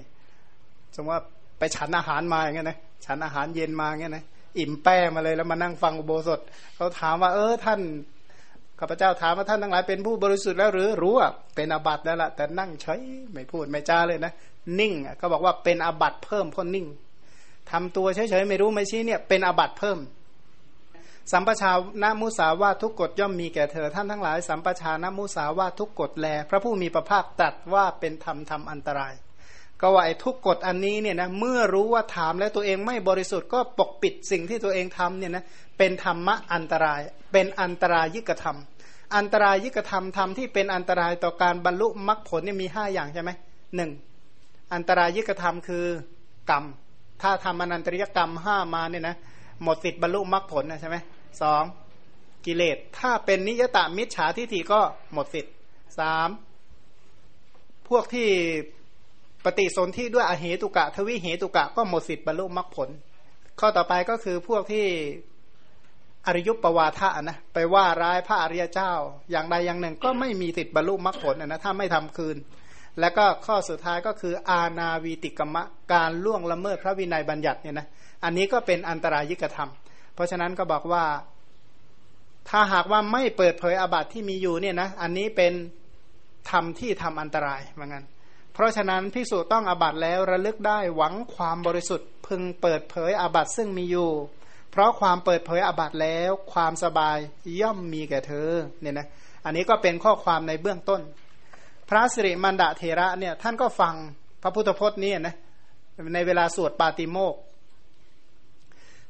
สมมติว่าไปฉันอาหารมาอย่างเงี้ยนะฉันอาหารเย็นมาอย่างเงี้ยนะอิ่มแป้มาเลยแล้วมานั่งฟังอุโบสถเขาถามว่า เออท่านข้าพเจ้าถามว่าท่านทั้งหลายเป็นผู้บริสุทธิ์แล้วหรือรู้อะเป็นอบัตแล้วล่ะแต่นั่งเฉยไม่พูดไม่จ้าเลยนะนิ่งเขาบอกว่าเป็นอบัตเพิ่มพ้นนิ่งทำตัวเฉยๆไม่รู้ไม่ชี้เนี่ย เป็นอบัตเพิ่ม สัมปชานามุสาวาทุกกฎย่อมมีแก่เธอท่านทั้งหลาย สัมปชานมุสาวาทุกกฎแล พระผู้มีพระภาคตรัสว่าเป็นธรรมทำอันตราย ก็ว่าไอ้ทุกกฎอันนี้เนี่ยนะเมื่อรู้ว่าถามแล้วตัวเองไม่บริสุทธิ์ก็ปกปิดสิ่งที่ตัวเองทำเนี่ยนะเป็นธรรมะอันตราย เป็นอันตรายยิกธรรม อันตรายยิกธรรมธรรมที่เป็นอันตรายต่อการบรรลุมรรคผลเนี่ยมีห้าอย่างใช่ไหมหนึ่งอันตรายิกธรรมคือกรรม ถ้าทำอนันตริยกรรมห้ามาเนี่ยนะหมดสิทธิ์บรรลุมรรคผลนะใช่ไหม สองกิเลส ถ้าเป็นนิยตามิจฉาทิฏฐิก็หมดสิทธิ์สามพวกที่ปฏิสนธิด้วยอเหตุกะ ทวิเหตุกะ ก็หมดสิทธิ์บรรลุมรรคผล ข้อต่อไปก็คือพวกที่อริยุปปวาทะนะไปว่าร้ายพระอริยเจ้า อย่างใดอย่างหนึ่งก็ไม่มีสิทธิ์บรรลุมรรคผลนะถ้าไม่ทำคืน แล้วก็ข้อสุดท้ายก็คืออาณาวีติกมะการล่วงละเมิดพระวินัยบัญญัติเนี่ยนะอันนี้ก็เป็นอันตรายิกธรรม เพราะฉะนั้นก็บอกว่า ถ้าหากว่าไม่เปิดเผยอาบัติที่มีอยู่เนี่ยนะอันนี้เป็นธรรมที่ทำอันตรายเหมือนกันเพราะฉะนั้นพิสูจต้องอาบัติแล้วระลึกได้หวังความบริสุทธิ์ พึงเปิดเผยอาบัติซึ่งมีอยู่ เพราะความเปิดเผยอาบัติแล้วความสบายย่อมมีแก่เธอเนี่ยนะอันนี้ก็เป็นข้อความในเบื้องต้น พระสิริมันดาเทระเนี่ยท่านก็ฟังพระพุทธพจน์นี้นะในเวลาสวดปาติโมก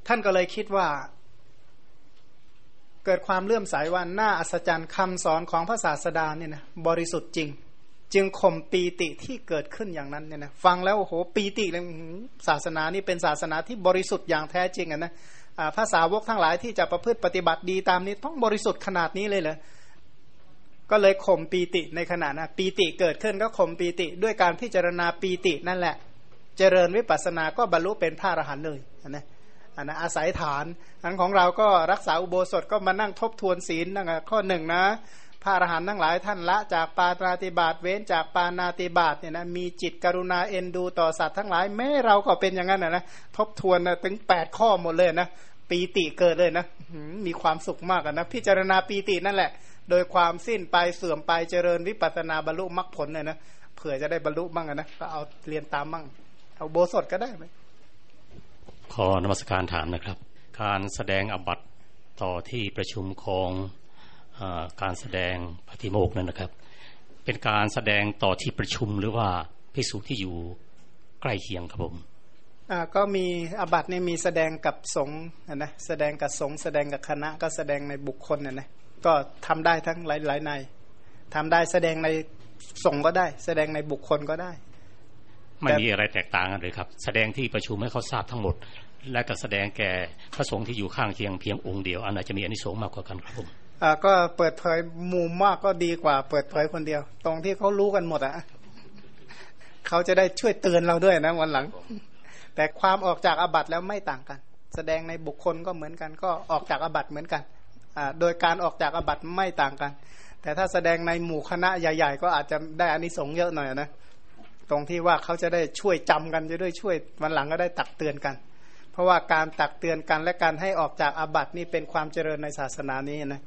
ท่านก็เลยคิดว่า เกิดความเลื่อมใสว่าหน้าอัศจรรย์คำสอนของพระศาสดาเนี่ยนะบริสุทธิ์จริง จึงข่มปีติที่เกิดขึ้นอย่างนั้นเนี่ยนะฟังแล้วโอ้โหปีติเลยศาสนานี่เป็นศาสนาที่บริสุทธิ์อย่างแท้จริงอะนะภาษาวกทั้งหลายที่จะประพฤติปฏิบัติดีตามนี้ต้องบริสุทธิ์ขนาดนี้เลยเหรอก็เลยข่มปีติในขณะนะปีติเกิดขึ้นก็ข่มปีติด้วยการพิจารณาปีตินั่นแหละ เจริญวิปัสสนาก็บรรลุเป็นพระอรหันต์เลยนะ อันนะอาศัยฐานอันของเราก็รักษาอุโบสถก็มานั่งทบทวนศีลนั่นข้อหนึ่งนะพระอรหันต์ทั้งหลายท่านละจากปาตราติบาตเว้นจากปานาติบาตเนี่ยนะมีจิตกรุณาเอ็นดูต่อสัตว์ทั้งหลายแม้เราก็เป็นอย่างนั้นนะนะทบทวนนะถึงแปดข้อหมดเลยนะปีติเกิดเลยนะมีความสุขมากนะพิจารณาปีตินั่นแหละ โดยความสิ้นไปเสื่อมไปเจริญวิปัสนาบรรลุมรรคผลเลยนะเผื่อจะได้บรรลุบ้างนะก็เอาเรียนตามบ้างเอาโบสถก็ได้ไหม ขอนมัสการถามนะครับ การแสดงอบัตต่อที่ประชุมของอการแสดงปฏิโมกนั่นนะครับ เป็นการแสดงต่อที่ประชุมหรือว่าพิสูจที่อยู่ใกล้เคียงครับผมก็มีอบัตเนี่ยมีแสดงกับสงฆ์นะแสดงกับสงฆ์แสดงกับคณะก็แสดงในบุคคลนะนะก็ทำได้ทั้งหลายหลายในทำได้แสดงในสงฆ์ก็ได้ แสดงในบุคคลก็ได้ ไม่มีอะไรแตกต่างกันเลยครับ แสดงที่ประชุมให้เขาทราบทั้งหมด และก็แสดงแก่พระสงฆ์ที่อยู่ข้างเคียงเพียงองค์เดียวอันไหนจะมีอนิสงส์มากกว่ากันครับผมอ่าก็เปิดเผยมุมมากก็ดีกว่า เปิดเผยคนเดียว ตรงที่เขารู้กันหมดอะเขาจะได้ช่วยเตือนเราด้วยนะวันหลัง แต่ความออกจากอาบัตแล้วไม่ต่างกัน แสดงในบุคคลก็เหมือนกัน ก็ออกจากอาบัตเหมือนกันอ่าโดยการออกจากอาบัตไม่ต่างกัน แต่ถ้าแสดงในหมู่คณะใหญ่ ๆ ก็อาจจะได้อานิสงส์เยอะหน่อยนะ ตรงที่ว่าเขาจะได้ช่วยจำกันจะด้วยช่วยวันหลังก็ได้ตักเตือนกัน เพราะว่าการตักเตือนกันและการให้ออกจากอาบัตินี่เป็นความเจริญในศาสนานี้นะ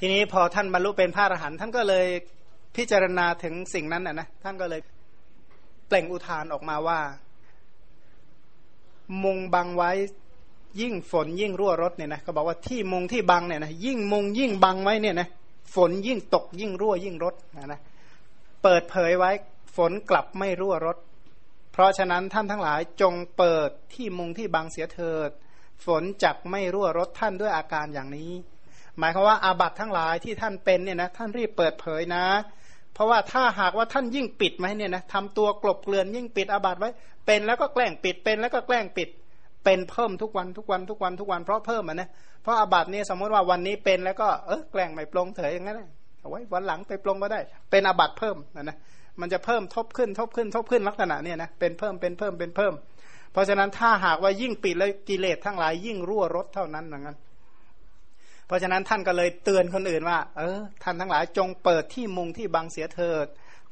ทีนี้พอท่านบรรลุเป็นพระอรหันต์ท่านก็เลยพิจารณาถึงสิ่งนั้นนะนะท่านก็เลยเปล่งอุทานออกมาว่า มุงบังไว้ยิ่งฝนยิ่งรั่วรถเนี่ยนะเขาบอกว่าที่มุงที่บังเนี่ยนะยิ่งมุงยิ่งบังไว้เนี่ยนะฝนยิ่งตกยิ่งรั่วยิ่งรถนะนะ เปิดเผยไว้ฝนกลับไม่รั่วรถเพราะฉะนั้นท่านทั้งหลายจงเปิดที่มุงที่บังเสียเถิด ฝนจักไม่รั่วรถท่านด้วยอาการอย่างนี้ หมายความว่าอาบัตทั้งหลายที่ท่านเป็นเนี่ยนะท่านรีบเปิดเผยนะ เพราะว่าถ้าหากว่าท่านยิ่งปิดไหมเนี่ยนะทำตัวกลบเกลื่อนยิ่งปิดอาบัตไว้ เป็นแล้วก็แกล้งปิดเป็นแล้วก็แกล้งปิด เป็นเพิ่มทุกวันทุกวันทุกวันทุกวันเพราะเพิ่มอะนะเพราะอาบัตินี่ยสมมติว่าวันนี้เป็นแล้วก็เออแกล้งไม่ปลงเถยอย่างนั้น เอาไว้วันหลังไปปลงก็ได้ เป็นอาบัตเพิ่มนะนะมันจะเพิ่มทบขึ้นทบขึ้นทบขึ้นลักษณะเนี่ยนะเป็นเพิ่มเป็นเพิ่มเป็นเพิ่ม เพราะฉะนั้นถ้าหากว่ายิ่งปิดแล้วกิเลสทั้งหลายยิ่งรั่วรถเท่านั้นอย่างนั้นเพราะฉะนั้นท่านก็เลยเตือนคนอื่นว่า เออ ท่านทั้งหลายจงเปิดที่มุงที่บังเสียเถิด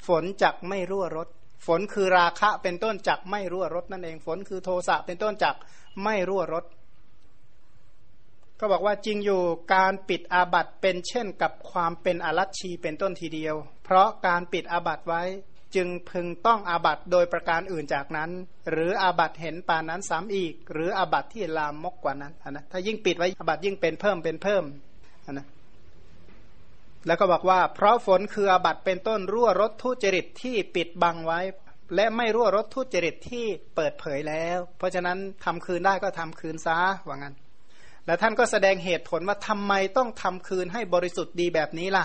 ฝนจักไม่รั่วรถฝนคือราคะเป็นต้นจักไม่รั่วรถนั่นเอง ฝนคือโทสะเป็นต้นจักไม่รั่วรถ ก็บอกว่าจริงอยู่การปิดอาบัตเป็นเช่นกับความเป็นอรัชชีเป็นต้นทีเดียว เพราะการปิดอาบัตไว้จึงพึงต้องอาบัตโดยประการอื่นจากนั้น หรืออาบัตเห็นปานนั้นซ้ำอีก หรืออาบัตที่ลามมกกว่านั้นนะถ้ายิ่งปิดไว้อาบัตยิ่งเป็นเพิ่มเป็นเพิ่มนะแล้วก็บอกว่า เพราะฝนคืออาบัตเป็นต้นรั่วรถทุจริตที่ปิดบังไว้ และไม่รั่วรถทุจริตที่เปิดเผยแล้ว เพราะฉะนั้นทำคืนได้ก็ทำคืนซะว่างั้น และท่านก็แสดงเหตุผลว่าทำไมต้องทำคืนให้บริสุทธิ์ดีแบบนี้ล่ะ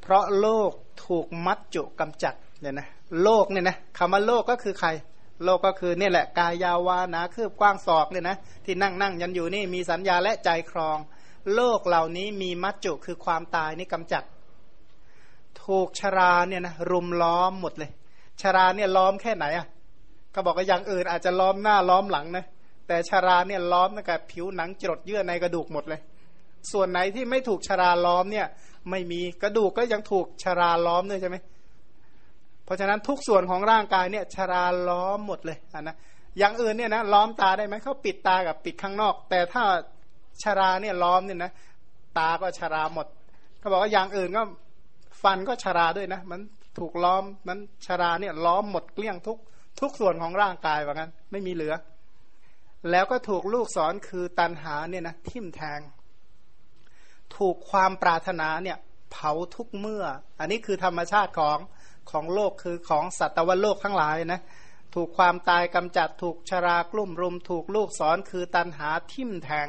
เพราะโลกถูกมัดจุกำจัดเนี่ยนะโลกเนี่ยนะคำว่าโลกก็คือใคร โลกก็คือเนี่ยแหละกายาวานาคืบกว้างศอกเนี่ยนะที่นั่งนั่งยันอยู่นี่มีสัญญาและใจครอง โลกเหล่านี้มีมัจจุคือความตายนี่กำจัด ถูกชราเนี่ยนะรุมล้อมหมดเลย ชราเนี่ยล้อมแค่ไหนอะก็บอกว่าอย่างอื่นอาจจะล้อมหน้าล้อมหลังนะ แต่ชราเนี่ยล้อมตั้งแต่ผิวหนังจรดเยื่อในกระดูกหมดเลย ส่วนไหนที่ไม่ถูกชราล้อมเนี่ยไม่มีกระดูกก็ยังถูกชราล้อมด้วยใช่ไหมเพราะฉะนั้นทุกส่วนของร่างกายเนี่ยชราล้อมหมดเลยอะนะอย่างอื่นเนี่ยนะล้อมตาได้ไหมเขาปิดตากับปิดข้างนอก แต่ถ้าชาราเนี่ยล้อมเนี่ยนะตาก็ชาราหมดเขาบอกว่าอย่างอื่นก็ฟันก็ชาราด้วยนะ มันถูกล้อมมันชาราเนี่ยล้อมหมดเกลี้ยงทุกทุกส่วนของร่างกายว่างั้น ไม่มีเหลือ แล้วก็ถูกลูกสอนคือตันหาเนี่ยนะทิ่มแทง ถูกความปรารถนาเนี่ยเผาทุกเมื่อ อันนี้คือธรรมชาติของของโลกคือของสัตวโลกทั้งหลายนะถูกความตายกำจัดถูกชรากลุ่มรุม ถูกลูกสอนคือตันหาทิ่มแทง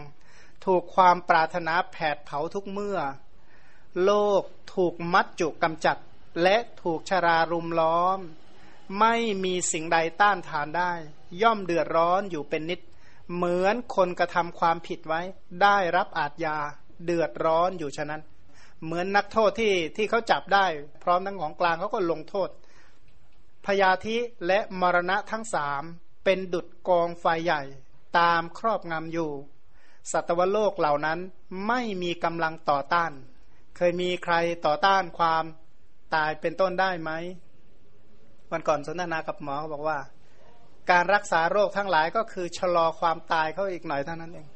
ถูกความปรารถนาแผดเผาทุกเมื่อ โลกถูกมัดจุกกำจัด และถูกชรารุมล้อม ไม่มีสิ่งใดต้านทานได้ ย่อมเดือดร้อนอยู่เป็นนิด เหมือนคนกระทำความผิดไว้ ได้รับอาทยาเดือดร้อนอยู่ฉะนั้น เหมือนนักโทษที่ที่เขาจับได้ พร้อมทั้งของกลางเขาก็ลงโทษ พยาธิและมรณะทั้งสามเป็นดุดกองไฟใหญ่ ตามครอบงำอยู่ สัตวโลกเหล่านั้นไม่มีกำลังต่อต้าน เคยมีใครต่อต้านความตายเป็นต้นได้ไหมวันก่อนสนทนากับหมอเขาบอกว่า การรักษาโรคทั้งหลายก็คือชะลอความตายเขาอีกหน่อยเท่านั้นเอง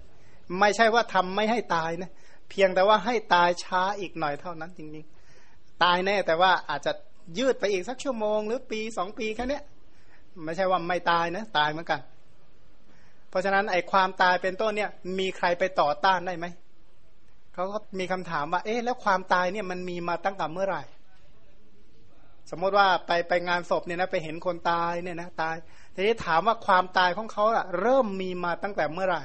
ไม่ใช่ว่าทำไม่ให้ตายนะเพียงแต่ว่าให้ตายช้าอีกหน่อยเท่านั้นจริงๆ ตายแน่แต่ว่าอาจจะยืดไปอีกสักชั่วโมง หรือปีสองปีแค่นี้ไม่ใช่ว่าไม่ตายนะตายเหมือนกัน เพราะฉะนั้นไอ้ความตายเป็นต้นเนี่ย มีใครไปต่อต้านได้ไหมเขาก็มีคำถามว่า เอ๊ะแล้วความตายเนี่ยมันมีมาตั้งแต่เมื่อไหร่ สมมติว่าไปไปงานศพเนี่ยนะไปเห็นคนตายเนี่ยนะตาย ทีนี้ถามว่าความตายของเขาอะเริ่มมีมาตั้งแต่เมื่อไหร่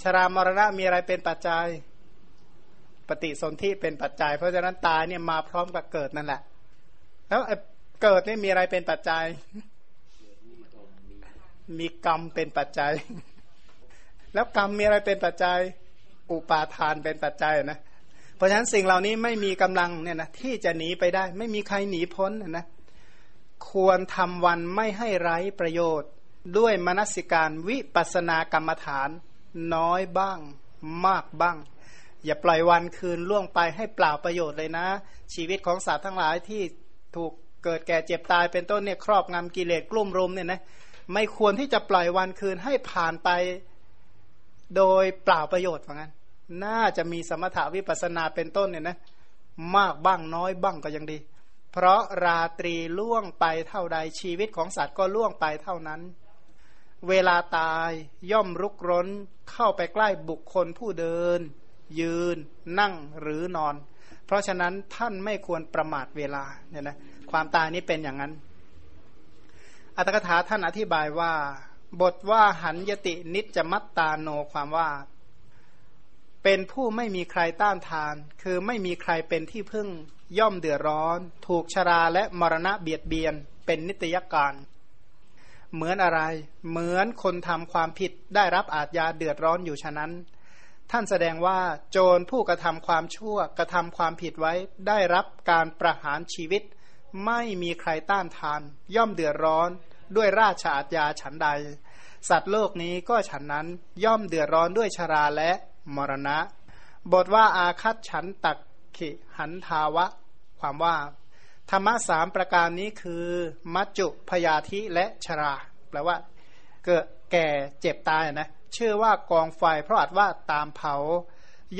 ชรามรณะมีอะไรเป็นปัจจัย ปฏิสนธิเป็นปัจจัย เพราะฉะนั้นตายเนี่ยมาพร้อมกับเกิดนั่นแหละ แล้วเกิดนี่มีอะไรเป็นปัจจัย มีกรรมเป็นปัจจัย แล้วกรรมมีอะไรเป็นปัจจัย อุปาทานเป็นปัจจัยนะเพราะฉะนั้นสิ่งเหล่านี้ไม่มีกำลังเนี่ยนะที่จะหนีไปได้ ไม่มีใครหนีพ้นนะ ควรทำวันไม่ให้ไร้ประโยชน์ ด้วยมนสิการวิปัสนากรรมฐานน้อยบ้าง มากบ้าง อย่าปล่อยวันคืนล่วงไปให้เปล่าประโยชน์เลยนะ ชีวิตของสัตว์ทั้งหลายที่ถูกเกิดแก่เจ็บตายเป็นต้นเนี่ยครอบงำกิเลสกลุ่มรุมเนี่ยนะไม่ควรที่จะปล่อยวันคืนให้ผ่านไปโดยเปล่าประโยชน์เหมือนกันน่าจะมีสมถาวิปัสนาเป็นต้นเนี่ยนะมากบ้างน้อยบ้างก็ยังดี เพราะราตรีล่วงไปเท่าใดชีวิตของสัตว์ก็ล่วงไปเท่านั้น เวลาตายย่อมรุกร้นเข้าไปใกล้บุคคลผู้เดิน ยืน นั่งหรือนอน เพราะฉะนั้นท่านไม่ควรประมาทเวลาเนี่ยนะความตายนี้เป็นอย่างนั้น อัตถกถาท่านอธิบายว่า บทว่าหันยตินิจมัตตาโนความว่า เป็นผู้ไม่มีใครต้านทาน คือไม่มีใครเป็นที่พึ่ง ย่อมเดือดร้อน ถูกชราและมรณะเบียดเบียนเป็นนิตยการเหมือนอะไร เหมือนคนทำความผิดได้รับอาทยาเดือดร้อนอยู่ฉะนั้น ท่านแสดงว่าโจรผู้กระทำความชั่วกระทำความผิดไว้ ได้รับการประหารชีวิต ไม่มีใครต้านทาน ย่อมเดือดร้อนด้วยราชอาทยาฉันใด สัตว์โลกนี้ก็ฉันนั้นย่อมเดือดร้อนด้วยชราและมรณะ บทว่าอาคัตฉันตัก ขิหันทาวะ ความว่า ธรรมะสามประการนี้คือมัจจุพยาธิและชรา แปลว่า เกิดแก่เจ็บตายนะชื่อว่ากองไฟเพราะอาจว่าตามเผา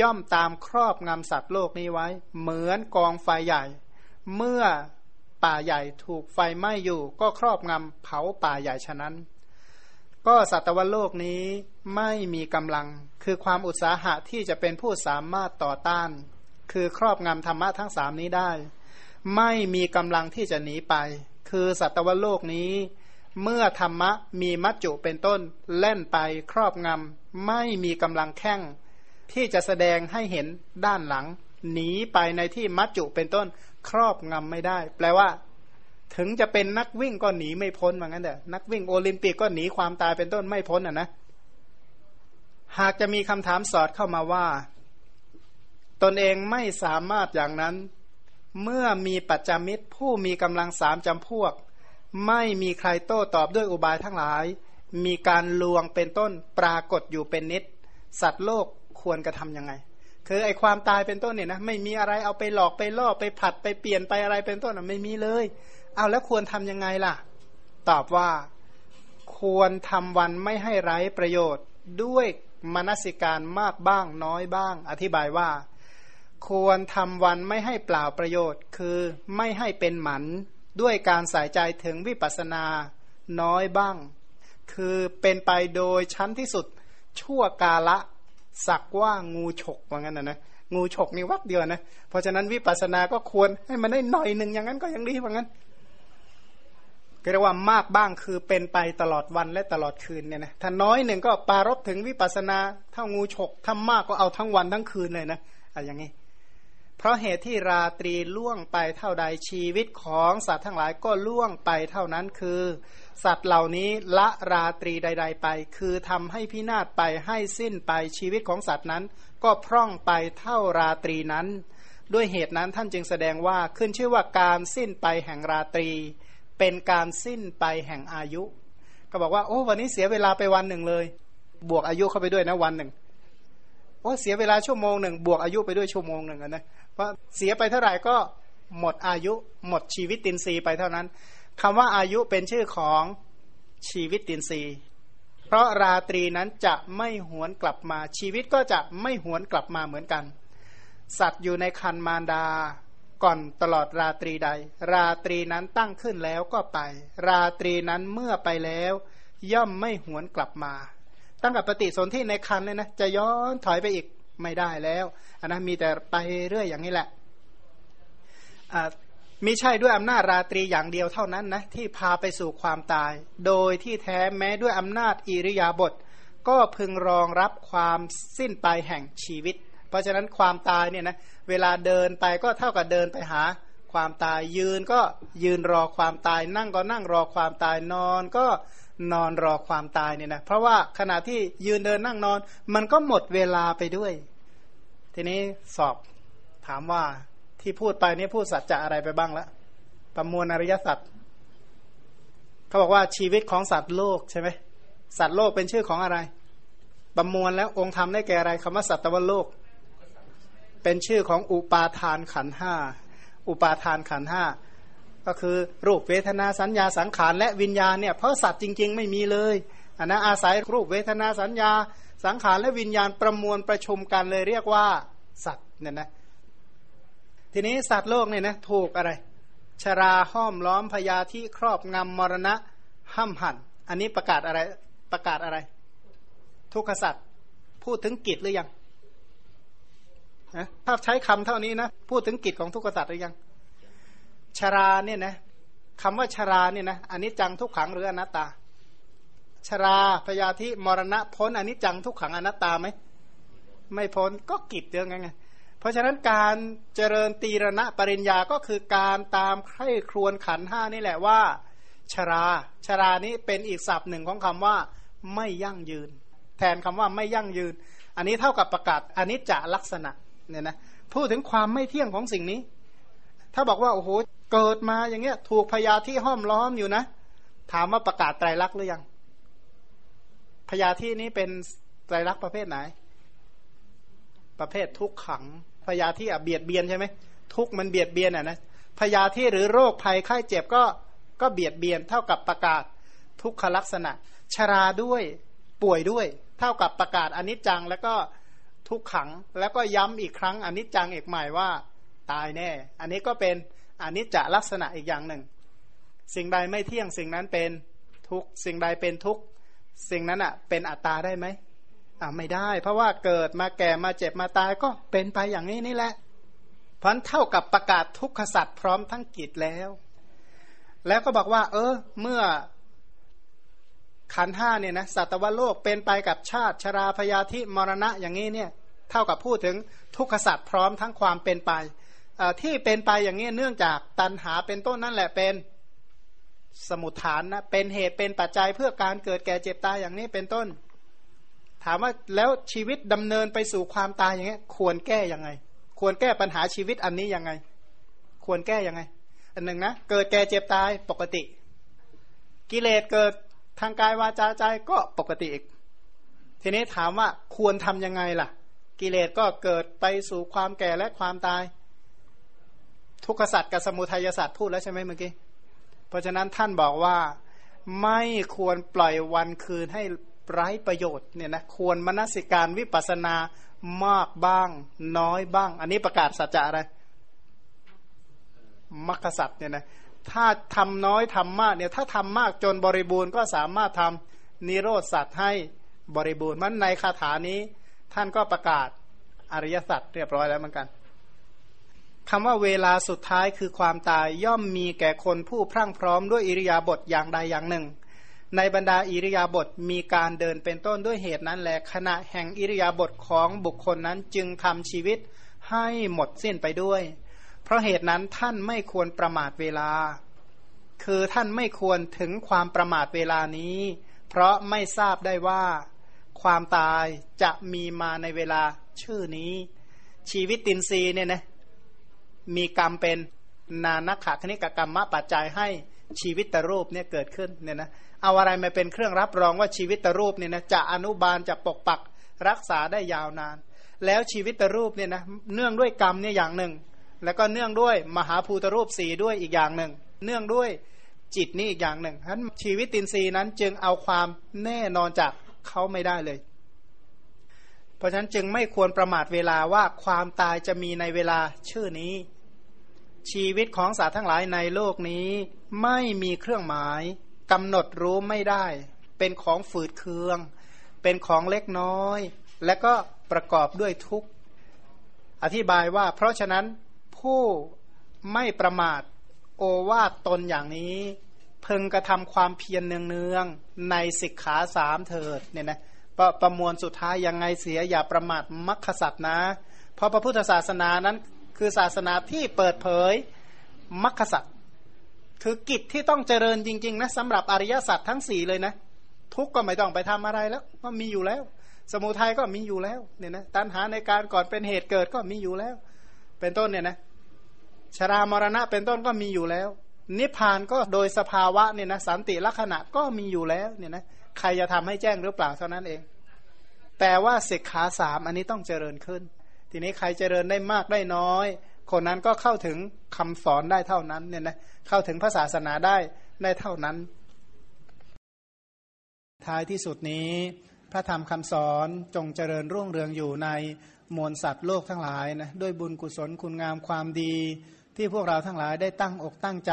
ย่อมตามครอบงำสัตว์โลกนี้ไว้ เหมือนกองไฟใหญ่ เมื่อป่าใหญ่ถูกไฟไหม้อยู่ก็ครอบงำเผาป่าใหญ่ฉะนั้น ก็สัตวโลกนี้ไม่มีกำลัง คือความอุตสาหะที่จะเป็นผู้สามารถต่อต้าน คือครอบงำธรรมะทั้งสามนี้ได้ ไม่มีกำลังที่จะหนีไป คือสัตวโลกนี้ เมื่อธรรมะมีมัจจุเป็นต้นเล่นไปครอบงำไม่มีกำลังแข้ง ที่จะแสดงให้เห็นด้านหลัง หนีไปในที่มัจจุเป็นต้นครอบงำไม่ได้ แปลว่า ถึงจะเป็นนักวิ่งก็หนีไม่พ้นเหมือนกันเด้อนักวิ่งโอลิมปิกก็หนีความตายเป็นต้นไม่พ้นอะนะหากจะมีคำถามสอดเข้ามาว่า ตนเองไม่สามารถอย่างนั้น เมื่อมีปัจจมิตร ผู้มีกำลังสามจำพวก ไม่มีใครโต้ตอบด้วยอุบายทั้งหลาย มีการลวงเป็นต้นปรากฏอยู่เป็นนิด สัตว์โลกควรกระทำยังไง คือไอความตายเป็นต้นเนี่ยนะไม่มีอะไรเอาไปหลอกไปล่อไปผัดไปเปลี่ยนไปอะไรเป็นต้นไม่มีเลย เอาแล้วควรทํำยังไงล่ะ ตอบว่าควรทำวันไม่ให้ไร้ประโยชน์ด้วยมนสิการมากบ้างน้อยบ้าง อธิบายว่า ควรทำวันไม่ให้เปล่าประโยชน์ คือไม่ให้เป็นหมันด้วยการใส่ใจถึงวิปัสนาน้อยบ้าง คือเป็นไปโดยชั้นที่สุด ชั่วกาละ สักว่างูฉกว่างั้นนะนะงูฉกนี่วักเดียวนะ เพราะฉะนั้นวิปัสสนาก็ควรให้มันได้หน่อยหนึ่งอย่างนั้นก็ยังดีว่างั้นก็เรียกว่ามากบ้างคือเป็นไปตลอดวันและตลอดคืนเนี่ยนะถ้าน้อยหนึ่งก็ปารบถึงวิปัสนาเท่างูฉกถ้ามากก็เอาทั้งวันทั้งคืนเลยนะอะอย่างนี้ เพราะเหตุที่ราตรีล่วงไปเท่าใดชีวิตของสัตว์ทั้งหลายก็ล่วงไปเท่านั้นคือ สัตว์เหล่านี้ละราตรีใด ๆ ไป คือทำให้พินาศไปให้สิ้นไปชีวิตของสัตว์นั้น ก็พร่องไปเท่าราตรีนั้น ด้วยเหตุนั้นท่านจึงแสดงว่าขึ้นชื่อว่าการสิ้นไปแห่งราตรี เป็นการสิ้นไปแห่งอายุ ก็บอกว่าโอ้วันนี้เสียเวลาไปวันหนึ่งเลย บวกอายุเข้าไปด้วยนะวันหนึ่ง โอ้เสียเวลาชั่วโมงหนึ่งบวกอายุไปด้วยชั่วโมงหนึ่งนะเพราะเสียไปเท่าไหร่ก็หมดอายุหมดชีวิตตินซีไปเท่านั้นคำว่าอายุเป็นชื่อของชีวิตตินซีเพราะราตรีนั้นจะไม่หวนกลับมาชีวิตก็จะไม่หวนกลับมาเหมือนกัน สัตว์อยู่ในคันมารดาก่อนตลอดราตรีใด ราตรีนั้นตั้งขึ้นแล้วก็ไป ราตรีนั้นเมื่อไปแล้ว ย่อมไม่หวนกลับมา ตั้งแต่ปฏิสนธิในคันเลยนะจะย้อนถอยไปอีกไม่ได้แล้วอันนะมีแต่ไปเรื่อยอย่างนี้แหละมิใช่ด้วยอำนาจราตรีอย่างเดียวเท่านั้นนะที่พาไปสู่ความตาย โดยที่แท้แม้ด้วยอำนาจอิริยาบถก็พึงรองรับความสิ้นไปแห่งชีวิต เพราะฉะนั้นความตายเนี่ยนะเวลาเดินไปก็เท่ากับเดินไปหาความตายยืนก็ยืนรอความตายนั่งก็นั่งรอความตายนอนก็ นอนรอความตายเนี่ยนะเพราะว่าขณะที่ยืนเดินนั่งนอน มันก็หมดเวลาไปด้วย ทีนี้สอบถามว่าที่พูดไปนี่พูดสัจจะอะไรไปบ้างละประมวลอริยสัจเขาบอกว่าชีวิตของสัตว์โลกใช่ไหมสัตว์โลกเป็นชื่อของอะไร ประมวลแล้วองค์ธรรมได้แก่อะไรคำว่าสัตวโลก เป็นชื่อของอุปาทานขันห้าอุปาทานขันห้า ก็คือรูปเวทนาสัญญาสังขารและวิญญาณเนี่ยเพราะสัตว์จริง ๆ ไม่มีเลยอันนะอาศัยรูปเวทนาสัญญา สังขารและวิญญาณประมวลประชุมกันเลยเรียกว่าสัตว์เนี่ยนะทีนี้สัตว์โลกเนี่ยนะถูกอะไร ชราห้อมล้อมพยาธิครอบงำมรณะห้ำหันอันนี้ประกาศอะไรประกาศอะไร ทุกขสัตว์พูดถึงกิจหรือยังนะถ้าใช้คำเท่านี้นะพูดถึงกิจของทุกขสัตว์หรือยัง ชราเนี่ยนะคำว่าชราเนี่ยนะอันนี้จังทุกขังหรืออนัตตา ชราพยาธิมรณะพ้นอันนี้จังทุกขังอนัตตาไหมไม่พ้นก็กิจเยอะไงไงเพราะฉะนั้นการเจริญตีรณะปริญญาก็คือการตามใครครวญขันห้านี่แหละว่า ชรา ชรานี้เป็นอีกศัพท์หนึ่งของคำว่า ไม่ยั่งยืน แทนคำว่าไม่ยั่งยืน อันนี้เท่ากับประกาศอันนี้จะลักษณะเนี่ยนะพูดถึงความไม่เที่ยงของสิ่งนี้ ถ้าบอกว่าโอ้โห เกิดมาอย่างเงี้ย ถูกพยาที่ห้อมล้อมอยู่นะ ถามว่าประกาศไตรลักษณ์หรือยังพยาที่นี้เป็นไตรลักษณ์ประเภทไหน ประเภททุกขังพยาที่เบียดเบียนใช่ไหมทุกมันเบียดเบียนอะนะพยาที่หรือโรคภัยไข้เจ็บก็ก็เบียดเบียนเท่ากับประกาศทุกขลักษณะ ชราด้วยป่วยด้วย เท่ากับประกาศอนิจจังแล้วก็ทุกขังแล้วก็ย้ำอีกครั้งอนิจจังอีกใหม่ว่า ตายแน่ อันนี้ก็เป็น อนิจจลักษณะอีกอย่างหนึ่ง สิ่งใดไม่เที่ยงสิ่งนั้นเป็นทุกสิ่งใดเป็นทุกสิ่งนั้นอะ เป็นอัตตาได้ไหมอ่าไม่ได้ เพราะว่าเกิดมาแก่มาเจ็บมาตายก็เป็นไปอย่างนี้นี่แหละพันเท่ากับประกาศทุกขสัตว์พร้อมทั้งกิจแล้ว แล้วก็บอกว่า เออ เมื่อขันห้าเนี่ยนะสัตวโลกเป็นไปกับชาติชราพยาธิมรณะอย่างนี้เนี่ย เท่ากับพูดถึงทุกขสัตว์พร้อมทั้งความเป็นไป ที่เป็นไปอย่างนี้เนื่องจากตันหาเป็นต้นนั่นแหละเป็นสมุทฐานนะเป็นเหตุเป็นปัจจัยเพื่อการเกิดแก่เจ็บตายอย่างนี้เป็นต้น ถามว่าแล้วชีวิตดำเนินไปสู่ความตายอย่างนี้ควรแก้ยังไง ควรแก้ปัญหาชีวิตอันนี้ยังไง ควรแก้ยังไง อันหนึ่งนะเกิดแก่เจ็บตายปกติ กิเลสเกิดทางกายวาจาใจก็ปกติอีกทีนี้ถามว่าควรทํำยังไงล่ะ กิเลสก็เกิดไปสู่ความแก่และความตาย ทุกขสัตว์กับสมุทัยสัตว์พูดแล้วใช่ไหมเมื่อกี้ เพราะฉะนั้นท่านบอกว่าไม่ควรปล่อยวันคืนให้ไร้ประโยชน์เนี่ยนะควรมนสิการวิปัสนามากบ้างน้อยบ้าง อันนี้ประกาศสัจจะอะไรมรรคสัตว์เนี่ยนะถ้าทำน้อยทำมากเนี่ยถ้าทำมากจนบริบูรณ์ก็สามารถทำนิโรธสัตว์ให้บริบูรณ์มันในคาถานี้ ท่านก็ประกาศอริยสัจเรียบร้อยแล้วเหมือนกัน คำว่าเวลาสุดท้ายคือความตายย่อมมีแก่คนผู้พรั่งพร้อมด้วยอิริยาบถอย่างใดอย่างหนึ่ง ในบรรดาอิริยาบถมีการเดินเป็นต้นด้วยเหตุนั้นแหละขณะแห่งอิริยาบถของบุคคลนั้นจึงทำชีวิตให้หมดสิ้นไปด้วย เพราะเหตุนั้นท่านไม่ควรประมาทเวลา คือท่านไม่ควรถึงความประมาทเวลานี้ เพราะไม่ทราบได้ว่า ความตายจะมีมาในเวลาชื่อนี้ ชีวิตตินซีเนี่ยนะ มีกรรมเป็นนานักขะคณิกกรรมมะปัจจัยให้ชีวิตตรูปเนี่ยเกิดขึ้นเนี่ยนะเอาอะไรมาเป็นเครื่องรับรองว่าชีวิตตรูปเนี่ยนะจะอนุบาลจะปกปักรักษาได้ยาวนาน แล้วชีวิตตรูปเนี่ยนะเนื่องด้วยกรรมเนี่ยอย่างหนึ่ง แล้วก็เนื่องด้วยมหาภูตรูปสีด้วยอีกอย่างหนึ่ง เนื่องด้วยจิตนี่อีกอย่างหนึ่งฉะนั้นชีวิตตินรีนั้นจึงเอาความแน่นอนจากเขาไม่ได้เลย เพราะฉะนั้นจึงไม่ควรประมาทเวลาว่าความตายจะมีในเวลาชื่อนี้ ชีวิตของสัตว์ทั้งหลายในโลกนี้ไม่มีเครื่องหมายกำหนดรู้ไม่ได้ เป็นของฝืดเคือง เป็นของเล็กน้อย และก็ประกอบด้วยทุกข์อธิบายว่า เพราะฉะนั้นผู้ไม่ประมาทโอวาทตนอย่างนี้พึงกระทำความเพียรเนืองๆในสิกขาสามเถิดเนี่ยนะประประมวลสุดท้ายยังไงเสียอย่าประมาทมัคคสัตว์นะ เพราะพระพุทธศาสนานั้น คือศาสนาที่เปิดเผยมรรคสัตคือกิจที่ต้องเจริญจริงๆนะสำหรับอริยสัจทั้งสี่เลยนะ ทุกก็ไม่ต้องไปทำอะไรแล้ว ก็มีอยู่แล้ว สมุทัยก็มีอยู่แล้วเนี่ยนะตัณหาในการก่อนเป็นเหตุเกิดก็มีอยู่แล้ว เป็นต้นเนี่ยนะชรามรณะเป็นต้นก็มีอยู่แล้ว นิพพานก็โดยสภาวะเนี่ยนะสันติลักษณะก็มีอยู่แล้วเนี่ยนะใครจะทำให้แจ้งหรือเปล่าเท่านั้นเอง แต่ว่าสิกขาสามอันนี้ต้องเจริญขึ้น ทีนี้ใครเจริญได้มากได้น้อย คนนั้นก็เข้าถึงคำสอนได้เท่านั้นเนี่ยนะเข้าถึงพระศาสนาได้ได้เท่านั้น ท้ายที่สุดนี้ พระธรรมคำสอนจงเจริญรุ่งเรืองอยู่ในมวลสัตว์โลกทั้งหลายนะด้วยบุญกุศลคุณงามความดี ที่พวกเราทั้งหลายได้ตั้งอกตั้งใจ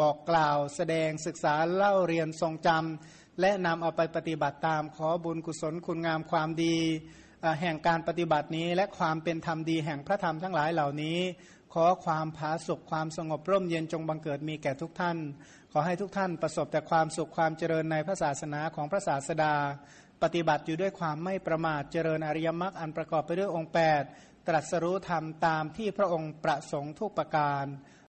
บอกกล่าว แสดงศึกษาเล่าเรียนทรงจำและนำเอาไปปฏิบัติตามขอบุญกุศลคุณงามความดี แห่งการปฏิบัตินี้ และความเป็นธรรมดีแห่งพระธรรมทั้งหลายเหล่านี้ ขอความผาสุขความสงบร่มเย็นจงบังเกิดมีแก่ทุกท่าน ขอให้ทุกท่านประสบแต่ความสุขความเจริญในพระศาสนาของพระศาสดา ปฏิบัติอยู่ด้วยความไม่ประมาทเจริญอริยมรรคอันประกอบไปด้วยองค์ 8 ตรัสรู้ธรรมตามที่พระองค์ประสงค์ทุกประการ